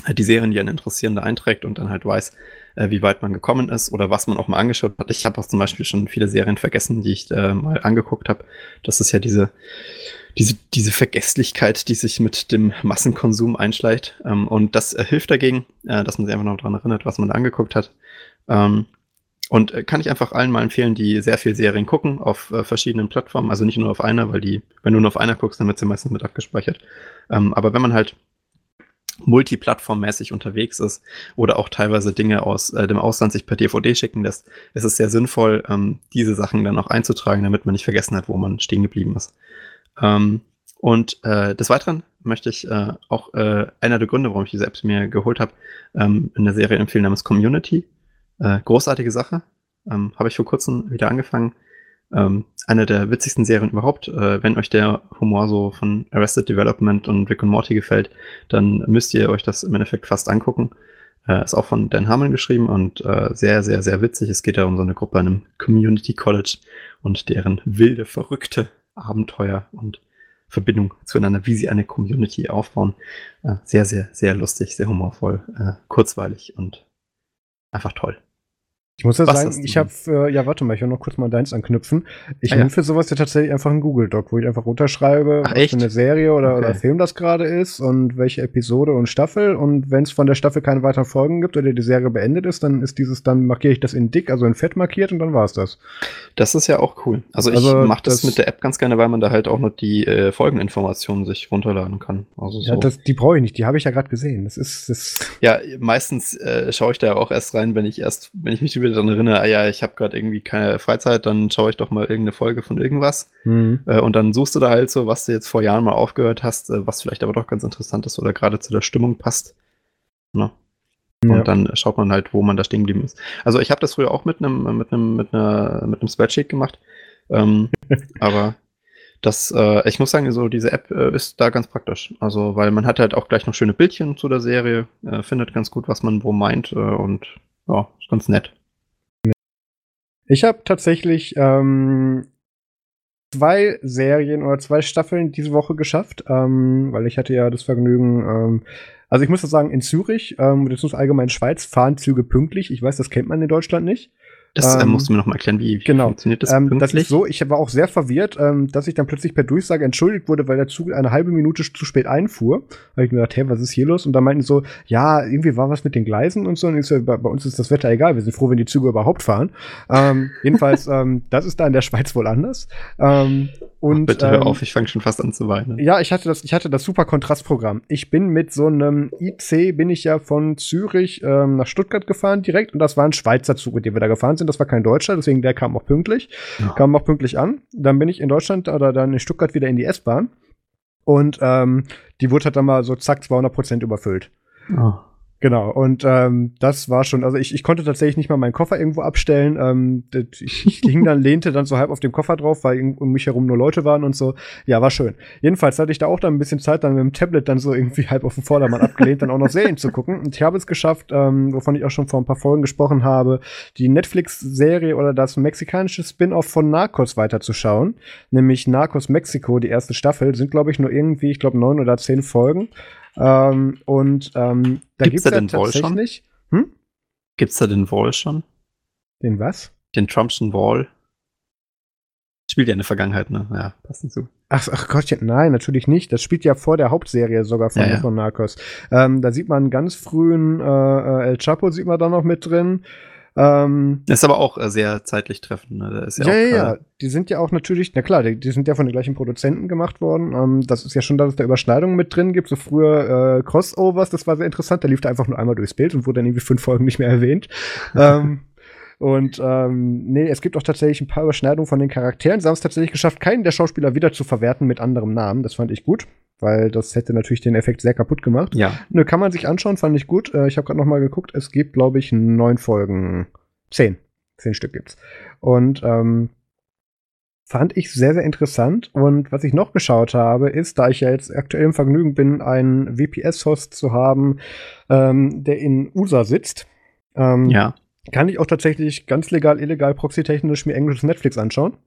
halt die Serien, die einen interessieren, da einträgt und dann halt weiß, äh, wie weit man gekommen ist oder was man auch mal angeschaut hat. Ich habe auch zum Beispiel schon viele Serien vergessen, die ich äh, mal angeguckt habe. Das ist ja diese, diese, diese Vergesslichkeit, die sich mit dem Massenkonsum einschleicht. Ähm, und das äh, hilft dagegen, äh, dass man sich einfach noch daran erinnert, was man da angeguckt hat. Ähm, und äh, kann ich einfach allen mal empfehlen, die sehr viel Serien gucken auf äh, verschiedenen Plattformen, also nicht nur auf einer, weil die, wenn du nur auf einer guckst, dann wird sie meistens mit abgespeichert. Ähm, aber wenn man halt multiplattformmäßig unterwegs ist oder auch teilweise Dinge aus äh, dem Ausland sich per DVD schicken lässt, ist es sehr sinnvoll, ähm, diese Sachen dann auch einzutragen, damit man nicht vergessen hat, wo man stehen geblieben ist. Ähm, und äh, des Weiteren möchte ich äh, auch äh, einer der Gründe, warum ich diese Apps mir geholt habe, ähm, eine Serie empfehlen namens Community. Äh, großartige Sache. Ähm, Habe ich vor kurzem wieder angefangen. Ähm, eine der witzigsten Serien überhaupt. Äh, wenn euch der Humor so von Arrested Development und Rick und Morty gefällt, dann müsst ihr euch das im Endeffekt fast angucken. Äh, ist auch von Dan Harmon geschrieben und äh, sehr, sehr, sehr witzig. Es geht da um so eine Gruppe an einem Community College und deren wilde, verrückte Abenteuer und Verbindung zueinander, wie sie eine Community aufbauen. Äh, sehr, sehr, sehr lustig, sehr humorvoll, äh, kurzweilig und einfach toll. Ich muss ja Was sagen, ich habe, äh, ja, warte mal, ich will noch kurz mal deins anknüpfen. Ich ah, nehme ja. für sowas ja tatsächlich einfach einen Google Doc, wo ich einfach runterschreibe, Ach, was für eine Serie oder, okay. oder Film das gerade ist und welche Episode und Staffel. Und wenn es von der Staffel keine weiteren Folgen gibt oder die Serie beendet ist, dann ist dieses, dann markiere ich das in dick, also in fett markiert und dann war es das. Das ist ja auch cool. Also, also ich mache das, das, mit der App ganz gerne, weil man da halt auch noch die äh, Folgeninformationen sich runterladen kann. Also so. Ja, das, die brauche ich nicht, die habe ich ja gerade gesehen. Das ist, das Ja, meistens äh, schaue ich da auch erst rein, wenn ich erst, wenn ich mich wieder daran erinnere, ah ja, ich habe gerade irgendwie keine Freizeit, dann schaue ich doch mal irgendeine Folge von irgendwas. Mhm. Äh, und dann suchst du da halt so, was du jetzt vor Jahren mal aufgehört hast, äh, was vielleicht aber doch ganz interessant ist oder gerade zu der Stimmung passt. Ne? Und ja. dann schaut man halt, wo man da stehen geblieben ist. Also ich habe das früher auch mit einem mit einem mit einer mit einem Spreadsheet gemacht. Ähm, aber das, äh, ich muss sagen, so diese App äh, ist da ganz praktisch. Also, weil man hat halt auch gleich noch schöne Bildchen zu der Serie, äh, findet ganz gut, was man wo meint äh, und ja, ist ganz nett. Ich habe tatsächlich ähm, zwei Serien oder zwei Staffeln diese Woche geschafft, ähm, weil ich hatte ja das Vergnügen, ähm, also ich muss sagen, in Zürich, ähm, beziehungsweise allgemein Schweiz, fahren Züge pünktlich. Ich weiß, das kennt man in Deutschland nicht. Das äh, ähm, musst du mir noch mal erklären, wie, wie genau. funktioniert das ähm, Das ist so, ich war auch sehr verwirrt, ähm, dass ich dann plötzlich per Durchsage entschuldigt wurde, weil der Zug eine halbe Minute zu spät einfuhr. Da habe ich mir gedacht, hey, was ist hier los? Und da meinten so, ja, irgendwie war was mit den Gleisen und so. Und ich so, bei, bei uns ist das Wetter egal, wir sind froh, wenn die Züge überhaupt fahren. Ähm, jedenfalls, ähm, das ist da in der Schweiz wohl anders. Ähm, und, Ach, bitte hör ähm, auf, ich fange schon fast an zu weinen. Ja, ich hatte das, ich hatte das super Kontrastprogramm. Ich bin mit so einem IC, bin ich ja von Zürich ähm, nach Stuttgart gefahren direkt und das war ein Schweizer Zug, mit dem wir da gefahren sind. Das war kein deutscher, deswegen der kam auch pünktlich. Ja. Kam auch pünktlich an. Dann bin ich in Deutschland oder dann in Stuttgart wieder in die S-Bahn und ähm, die wurde halt dann mal so zack 200 Prozent überfüllt. Oh. Genau, und ähm, das war schon, also ich, ich konnte tatsächlich nicht mal meinen Koffer irgendwo abstellen. Ähm, ich, ich hing dann, lehnte dann so halb auf dem Koffer drauf, weil um mich herum nur Leute waren und so. Ja, war schön. Jedenfalls hatte ich da auch dann ein bisschen Zeit, dann mit dem Tablet dann so irgendwie halb auf dem Vordermann abgelehnt, dann auch noch Serien zu gucken. Und ich habe es geschafft, ähm, wovon ich auch schon vor ein paar Folgen gesprochen habe, die Netflix-Serie oder das mexikanische Spin-off von Narcos weiterzuschauen. Nämlich Narcos Mexico, die erste Staffel, sind, glaube ich, nur irgendwie, ich glaube, neun oder zehn Folgen. Ähm, und ähm, da Gibt's gibt's da ja den Wall schon? Hm? Gibt's da den Wall schon? Den was? Den Trumpschen Wall? Spielt ja in der Vergangenheit, ne? Ja, passt hinzu. Ach, ach Gottchen, nein, natürlich nicht. Das spielt ja vor der Hauptserie sogar von, Ja, ja. von Narcos. Ähm, da sieht man einen ganz frühen äh, äh, El Chapo sieht man da noch mit drin. Ähm, Ist aber auch äh, sehr zeitlich treffend, ne? Ja, ja, ja, äh, Die sind ja auch natürlich, na klar, die, die sind ja von den gleichen Produzenten gemacht worden. Ähm, das ist ja schon, dass es da Überschneidungen mit drin gibt. So früher äh, Crossovers, das war sehr interessant. Da lief da einfach nur einmal durchs Bild und wurde dann irgendwie fünf Folgen nicht mehr erwähnt. ähm, und ähm, nee, es gibt auch tatsächlich ein paar Überschneidungen von den Charakteren. Sie haben es tatsächlich geschafft, keinen der Schauspieler wieder zu verwerten mit anderem Namen. Das fand ich gut, weil das hätte natürlich den Effekt sehr kaputt gemacht. ja. Nö, kann man sich anschauen, fand ich gut. Äh, ich habe gerade noch mal geguckt, es gibt, glaube ich, neun Folgen. Zehn. Zehn Stück gibt's. Und ähm, fand ich sehr, sehr interessant. Und was ich noch geschaut habe, ist, da ich ja jetzt aktuell im Vergnügen bin, einen VPS-Host zu haben, ähm, der in USA sitzt, ähm, Ja. Kann ich auch tatsächlich ganz legal, illegal, proxytechnisch mir englisches Netflix anschauen.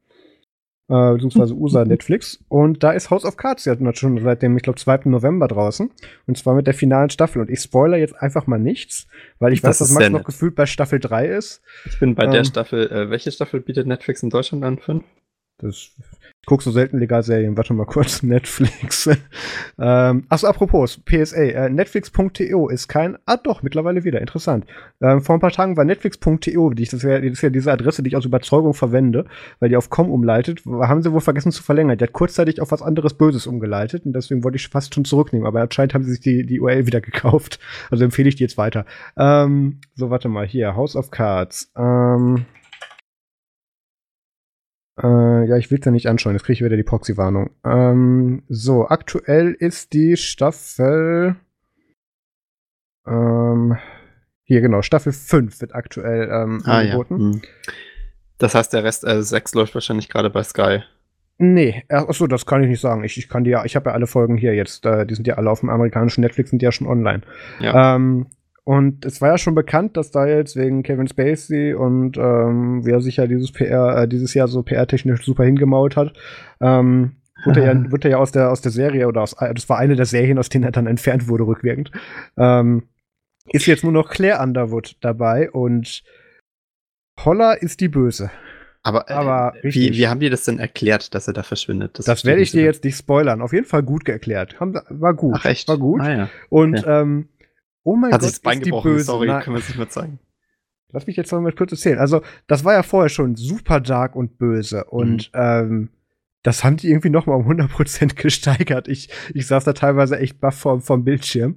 Äh, beziehungsweise USA Netflix. Und da ist House of Cards ja schon seit dem, ich glaube, 2. November draußen. Und zwar mit der finalen Staffel. Und ich spoiler jetzt einfach mal nichts, weil ich Das weiß, dass Max noch gefühlt bei Staffel 3 ist. Ich bin bei Ähm. der Staffel, äh, welche Staffel bietet Netflix in Deutschland an? Fünf? Das, ich guck so selten Legalserien. Warte mal kurz. Netflix. ähm, achso, apropos, PSA. Äh, Netflix.to ist kein. Ah, doch, mittlerweile wieder. Interessant. Ähm, vor ein paar Tagen war Netflix.to, das, wär, das ist ja diese Adresse, die ich aus Überzeugung verwende, weil die auf com umleitet, haben sie wohl vergessen zu verlängern. Die hat kurzzeitig auf was anderes Böses umgeleitet und deswegen wollte ich fast schon zurücknehmen. Aber anscheinend haben sie sich die, die URL wieder gekauft. Also empfehle ich die jetzt weiter. Ähm, so, warte mal. Hier, House of Cards. Ähm, äh, ja, ich will es ja nicht anschauen, jetzt kriege ich wieder die Proxy-Warnung. Ähm, so, aktuell ist die Staffel. Ähm, hier, genau, Staffel 5 wird aktuell ähm, Ah, ja. angeboten. Hm. Das heißt, der Rest, äh, 6 läuft wahrscheinlich gerade bei Sky. Nee, achso, das kann ich nicht sagen. Ich, ich kann die ja, ich habe ja alle Folgen hier jetzt. Äh, die sind ja alle auf dem amerikanischen Netflix, sind ja schon online. Ja. Ähm, und es war ja schon bekannt, dass da jetzt wegen Kevin Spacey und ähm, wie er sich ja dieses PR, äh, dieses Jahr so PR-technisch super hingemault hat, ähm, wurde er ja, wurde ja aus der, aus der Serie oder aus, äh, das war eine der Serien, aus denen er dann entfernt wurde, rückwirkend. Ähm, ist jetzt nur noch Claire Underwood dabei und Holla ist die Böse. aber äh, aber wie, wie haben die das denn erklärt, dass er da verschwindet? Das verstehe werde ich dir jetzt nicht spoilern. Auf jeden Fall gut erklärt. Haben, war gut. Ach, echt? War gut. Ah, ja. Und ähm, oh mein Hat Gott, sich das Bein ist die gebrochen, böse. sorry, Na, können wir es nicht mehr zeigen. lass mich jetzt noch mal kurz erzählen. Also, das war ja vorher schon super dark und böse. Und Mhm. ähm, das haben die irgendwie noch mal um 100% gesteigert. Ich, ich saß da teilweise echt baff vom, vom Bildschirm.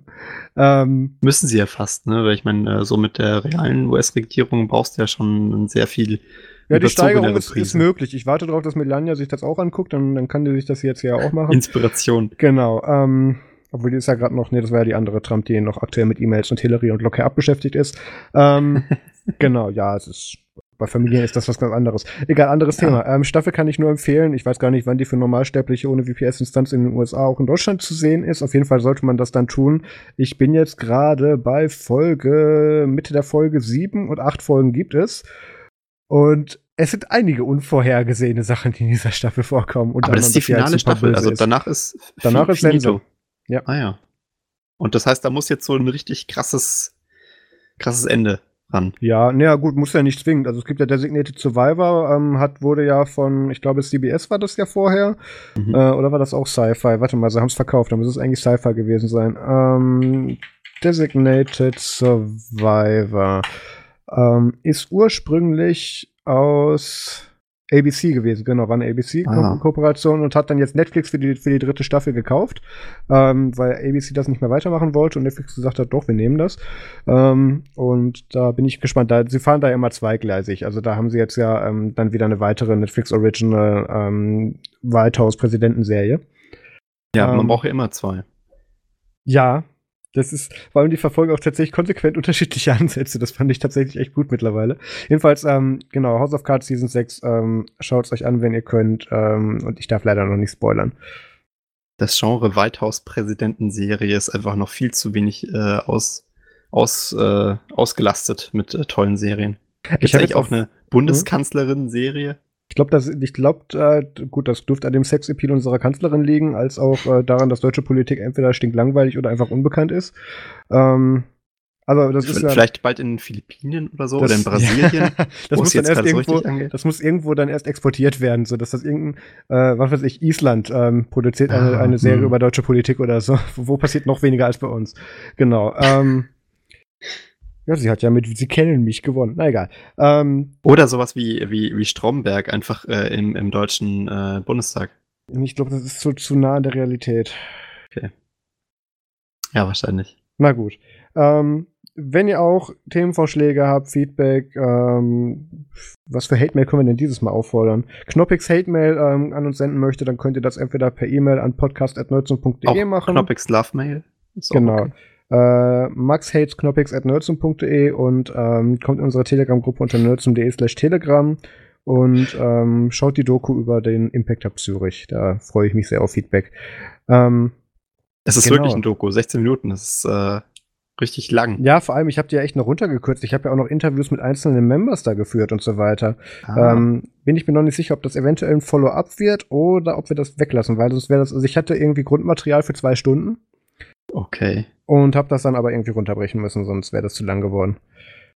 Ähm, Müssen sie ja fast, ne? Weil ich meine, äh, so mit der realen US-Regierung brauchst du ja schon sehr viel. ja, die Steigerung ist, ist möglich. Ich warte darauf, dass Melania sich das auch anguckt. Dann, dann kann die sich das jetzt ja auch machen. Inspiration. Genau, ähm, obwohl die ist ja gerade noch, nee, das war ja die andere Trump, die noch aktuell mit E-Mails und Hillary und Locker abbeschäftigt ist. Ähm, genau, ja, es ist, bei Familien ist das was ganz anderes. Egal, anderes Ja. Thema. Ähm, Staffel kann ich nur empfehlen. Ich weiß gar nicht, wann die für Normalsterbliche ohne VPS-Instanz in den USA auch in Deutschland zu sehen ist. Auf jeden Fall sollte man das dann tun. Ich bin jetzt gerade bei Folge, Mitte der Folge sieben und acht Folgen gibt es. Und es sind einige unvorhergesehene Sachen, die in dieser Staffel vorkommen. Unter Aber das ist die halt finale Staffel. Also danach ist Danach ist Sense. Ja. Ah ja. Und das heißt, da muss jetzt so ein richtig krasses, krasses Ende ran. Ja, naja, gut, muss ja nicht zwingend. Also es gibt ja Designated Survivor, ähm, hat, wurde ja von, ich glaube, CBS war das ja vorher. Mhm. Äh, oder war das auch Sci-Fi? Warte mal, sie haben es verkauft, dann muss es eigentlich Sci-Fi gewesen sein. Ähm, Designated Survivor ähm, ist ursprünglich aus ABC gewesen, genau, war eine Ah. ABC-Kooperation und hat dann jetzt Netflix für die, für die dritte Staffel gekauft, ähm, weil ABC das nicht mehr weitermachen wollte und Netflix gesagt hat, doch, wir nehmen das. Ähm, und da bin ich gespannt. Da, sie fahren da ja immer zweigleisig. Also da haben sie jetzt ja ähm, dann wieder eine weitere Netflix Original ähm, White House Präsidentenserie. Ja, ähm, man braucht ja immer zwei. Ja, Das ist, vor allem die verfolgen auch tatsächlich konsequent unterschiedliche Ansätze. Das fand ich tatsächlich echt gut mittlerweile. Jedenfalls, ähm, genau, House of Cards Season 6, ähm, schaut es euch an, wenn ihr könnt. Ähm, und ich darf leider noch nicht spoilern. Das Genre Weithaus-Präsidentenserie ist einfach noch viel zu wenig äh, aus, aus, äh, ausgelastet mit äh, tollen Serien. Gibt es eigentlich auch eine Bundeskanzlerin-Serie? Ich glaube, dass ich glaube, äh, gut, das dürfte an dem Sexappeal unserer Kanzlerin liegen, als auch äh, daran, dass deutsche Politik entweder stinklangweilig oder einfach unbekannt ist. Ähm, also das ist ja, vielleicht bald in den Philippinen oder so das, oder in Brasilien. Ja, das muss dann erst irgendwo, so das muss irgendwo dann erst exportiert werden, so dass das irgendein, äh, was weiß ich, Island ähm, produziert eine, ah, eine Serie mh. über deutsche Politik oder so. Wo passiert noch weniger als bei uns? Genau. Ähm, ja, sie hat ja mit Sie kennen mich gewonnen. Na egal. Ähm, Oder sowas wie, wie, wie Stromberg einfach äh, im, im deutschen äh, Bundestag. Ich glaube, das ist zu, zu nah an der Realität. Okay. Ja, wahrscheinlich. Na gut. Ähm, wenn ihr auch Themenvorschläge habt, Feedback, ähm, was für Hate-Mail können wir denn dieses Mal auffordern? Knoppix Hate-Mail ähm, an uns senden möchte, dann könnt ihr das entweder per E-Mail an podcast.nerdsum.de machen. Knoppix Love-Mail. Genau. Okay. Äh, Max hates knoppix at nerdsum.de und ähm, kommt in unsere Telegram-Gruppe unter nerdsum.de slash telegram und ähm, schaut die Doku über den Impact Hub Zürich. Da freue ich mich sehr auf Feedback. Ähm, es ist genau. wirklich ein Doku, 16 Minuten, das ist äh, richtig lang. Ja, vor allem, ich habe die ja echt noch runtergekürzt. Ich habe ja auch noch Interviews mit einzelnen Members da geführt und so weiter. Ah. Ähm, bin ich mir noch nicht sicher, ob das eventuell ein Follow-up wird oder ob wir das weglassen, weil sonst wäre das, also ich hatte irgendwie Grundmaterial für zwei Stunden. Okay. Und habe das dann aber irgendwie runterbrechen müssen, sonst wäre das zu lang geworden.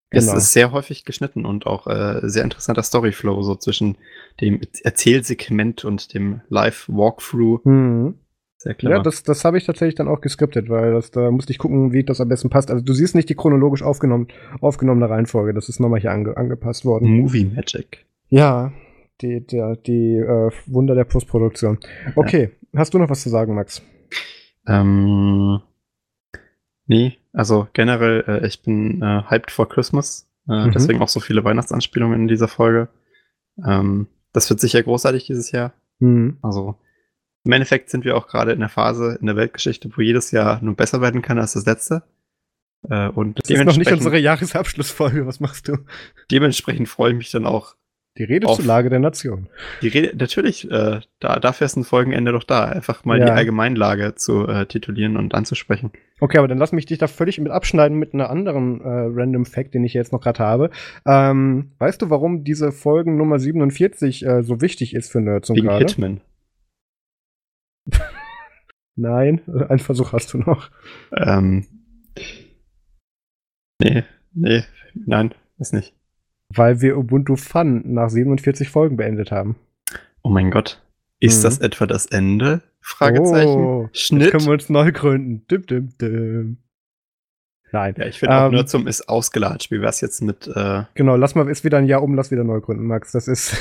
Genau. Es ist sehr häufig geschnitten und auch äh, sehr interessanter Storyflow, so zwischen dem Erzählsegment und dem Live-Walkthrough. Mhm. Sehr clever. Ja, das, das habe ich tatsächlich dann auch geskriptet, weil das, da musste ich gucken, wie das am besten passt. Also du siehst nicht die chronologisch aufgenommen, aufgenommene Reihenfolge, das ist nochmal hier ange, angepasst worden. Movie Magic. Ja, die, der, die äh, Wunder der Postproduktion. Okay, ja. hast du noch was zu sagen, Max? Ähm, nee, also generell, äh, ich bin äh, hyped for Christmas. Äh, mhm. Deswegen auch so viele Weihnachtsanspielungen in dieser Folge. Ähm, das wird sicher großartig dieses Jahr. Mhm. Also im Endeffekt sind wir auch gerade in der Phase in der Weltgeschichte, wo jedes Jahr nur besser werden kann als das letzte. Äh, und das ist noch nicht unsere Jahresabschlussfolge, was machst du? Dementsprechend freue ich mich dann auch die Rede zur Lage der Nation. Die Rede, natürlich, äh, da, dafür ist ein Folgenende doch da, einfach mal ja. die Allgemeinlage zu äh, titulieren und anzusprechen. Okay, aber dann lass mich dich da völlig mit abschneiden mit einer anderen äh, Random Fact, den ich jetzt noch gerade habe. Ähm, weißt du, warum diese Folgen Nummer 47 äh, so wichtig ist für Nerds und gerade? Hitman. Nein, einen Versuch hast du noch. Ähm. Nee, nee, nein, ist nicht. Weil wir Ubuntu Fun nach 47 Folgen beendet haben. Oh mein Gott. Ist mhm. das etwa das Ende? Fragezeichen. Oh, Schnitt. Jetzt können wir uns neu gründen. Dim, dim, dim. Nein. Ja, ich finde auch ähm, Nerdsum ist ausgelatscht. Wie wär's jetzt mit. Äh genau, lass mal, ist wieder ein Jahr um, lass wieder neu gründen, Max. Das ist.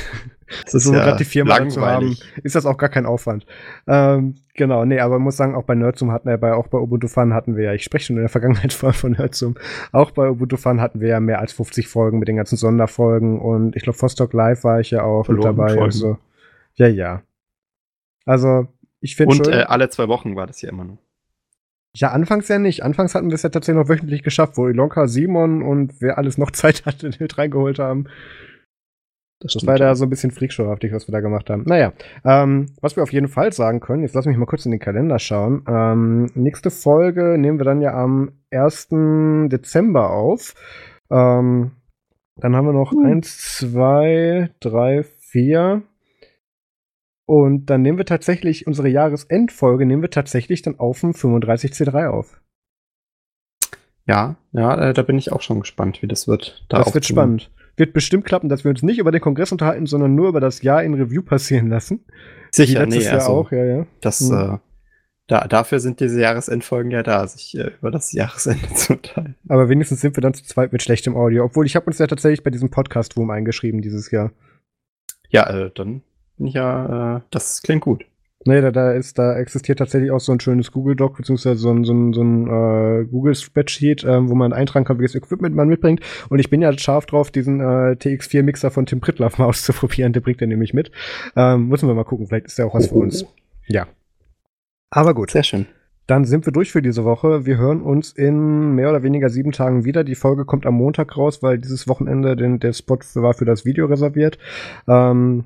das ist so ja die Firma zu haben, ist das auch gar kein Aufwand. Ähm, genau, nee, aber man muss sagen, auch bei Nerdsum hatten wir, bei, auch bei Ubuntu Fun hatten wir ja, ich spreche schon in der Vergangenheit von, von Nerdsum, auch bei Ubuntu Fun hatten wir ja mehr als 50 Folgen mit den ganzen Sonderfolgen und ich glaube, Vostok Live war ich ja auch mit dabei. Also, ja, ja. Also, ich finde Und äh, alle zwei Wochen war das ja immer noch. Ja, anfangs ja nicht. Anfangs hatten wir es ja tatsächlich noch wöchentlich geschafft, wo Ilonka, Simon und wer alles noch Zeit hatte, mit reingeholt haben. Das, das war da so ein bisschen freakshowhaftig, was wir da gemacht haben. Naja, ähm, was wir auf jeden Fall sagen können, jetzt lass mich mal kurz in den Kalender schauen. Ähm, nächste Folge nehmen wir dann ja am 1. Dezember auf. Ähm, dann haben wir noch uh. eins, zwei, drei, vier. Und dann nehmen wir tatsächlich unsere Jahresendfolge, nehmen wir tatsächlich dann auf dem 35C3 auf. Ja, ja, äh, da bin ich auch schon gespannt, wie das wird. Da das wird spannend. Wird bestimmt klappen, dass wir uns nicht über den Kongress unterhalten, sondern nur über das Jahr in Review passieren lassen. Sicher, nee, Jahr also, auch, ja, ja. Das, mhm. äh, da, dafür sind diese Jahresendfolgen ja da, sich äh, über das Jahresende zu unterhalten. Aber wenigstens sind wir dann zu zweit mit schlechtem Audio. Obwohl, ich habe uns ja tatsächlich bei diesem Podcast-Room eingeschrieben dieses Jahr. Ja, äh, dann bin ich ja, äh, das klingt gut. Nee, da, da ist, da existiert tatsächlich auch so ein schönes Google Doc, beziehungsweise so ein, so ein, so ein äh, Google Spreadsheet, ähm, wo man eintragen kann, welches Equipment man mitbringt. Und ich bin ja scharf drauf, diesen äh, TX4 Mixer von Tim Pritlaff mal auszuprobieren. Der bringt er nämlich mit. Ähm, müssen wir mal gucken, vielleicht ist der auch was für uns. Ja. Aber gut. Sehr schön. Dann sind wir durch für diese Woche. Wir hören uns in mehr oder weniger sieben Tagen wieder. Die Folge kommt am Montag raus, weil dieses Wochenende den, der Spot war für das Video reserviert. Ähm,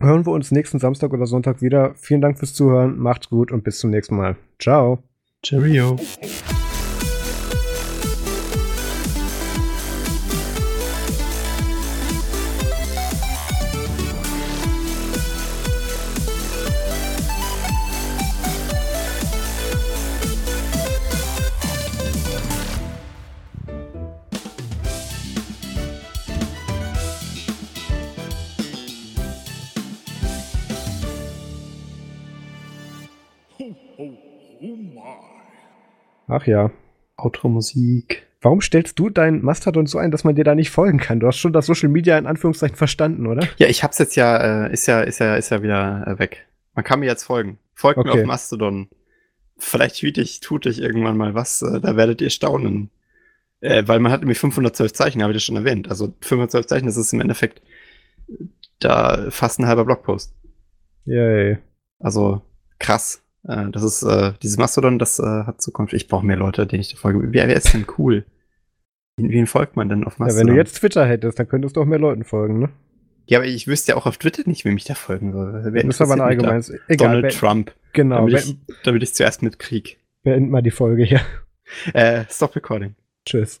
hören wir uns nächsten Samstag oder Sonntag wieder. Vielen Dank fürs Zuhören. Macht's gut und bis zum nächsten Mal. Ciao. Cheerio. Ach ja. Outro-Musik. Warum stellst du dein Mastodon so ein, dass man dir da nicht folgen kann? Du hast schon das Social Media in Anführungszeichen verstanden, oder? Ja, ich hab's jetzt ja, äh, ist ja, ist ja, ist ja wieder äh, weg. Man kann mir jetzt folgen. Folgt mir Okay. auf Mastodon. Vielleicht tweet ich, tut ich irgendwann mal was, äh, da werdet ihr staunen. Äh, weil man hat nämlich 512 Zeichen, habe ich das schon erwähnt. Also 512 Zeichen, das ist im Endeffekt da fast ein halber Blogpost. Yay. Also krass. Äh, das ist äh, dieses Mastodon, das äh, hat Zukunft. Ich brauche mehr Leute, denen ich da folge. Wer, wer ist denn cool? Wen, folgt man denn auf Ja, Mastodon? wenn du jetzt Twitter hättest, dann könntest du auch mehr Leuten folgen, ne? ja, aber ich wüsste ja auch auf Twitter nicht, wem ich da folgen soll. Wer Das ist aber ein allgemeines. Egal. Donald Trump. Genau. Damit ich, damit ich zuerst mitkrieg. beenden mal die Folge hier. Äh, stop recording. Tschüss.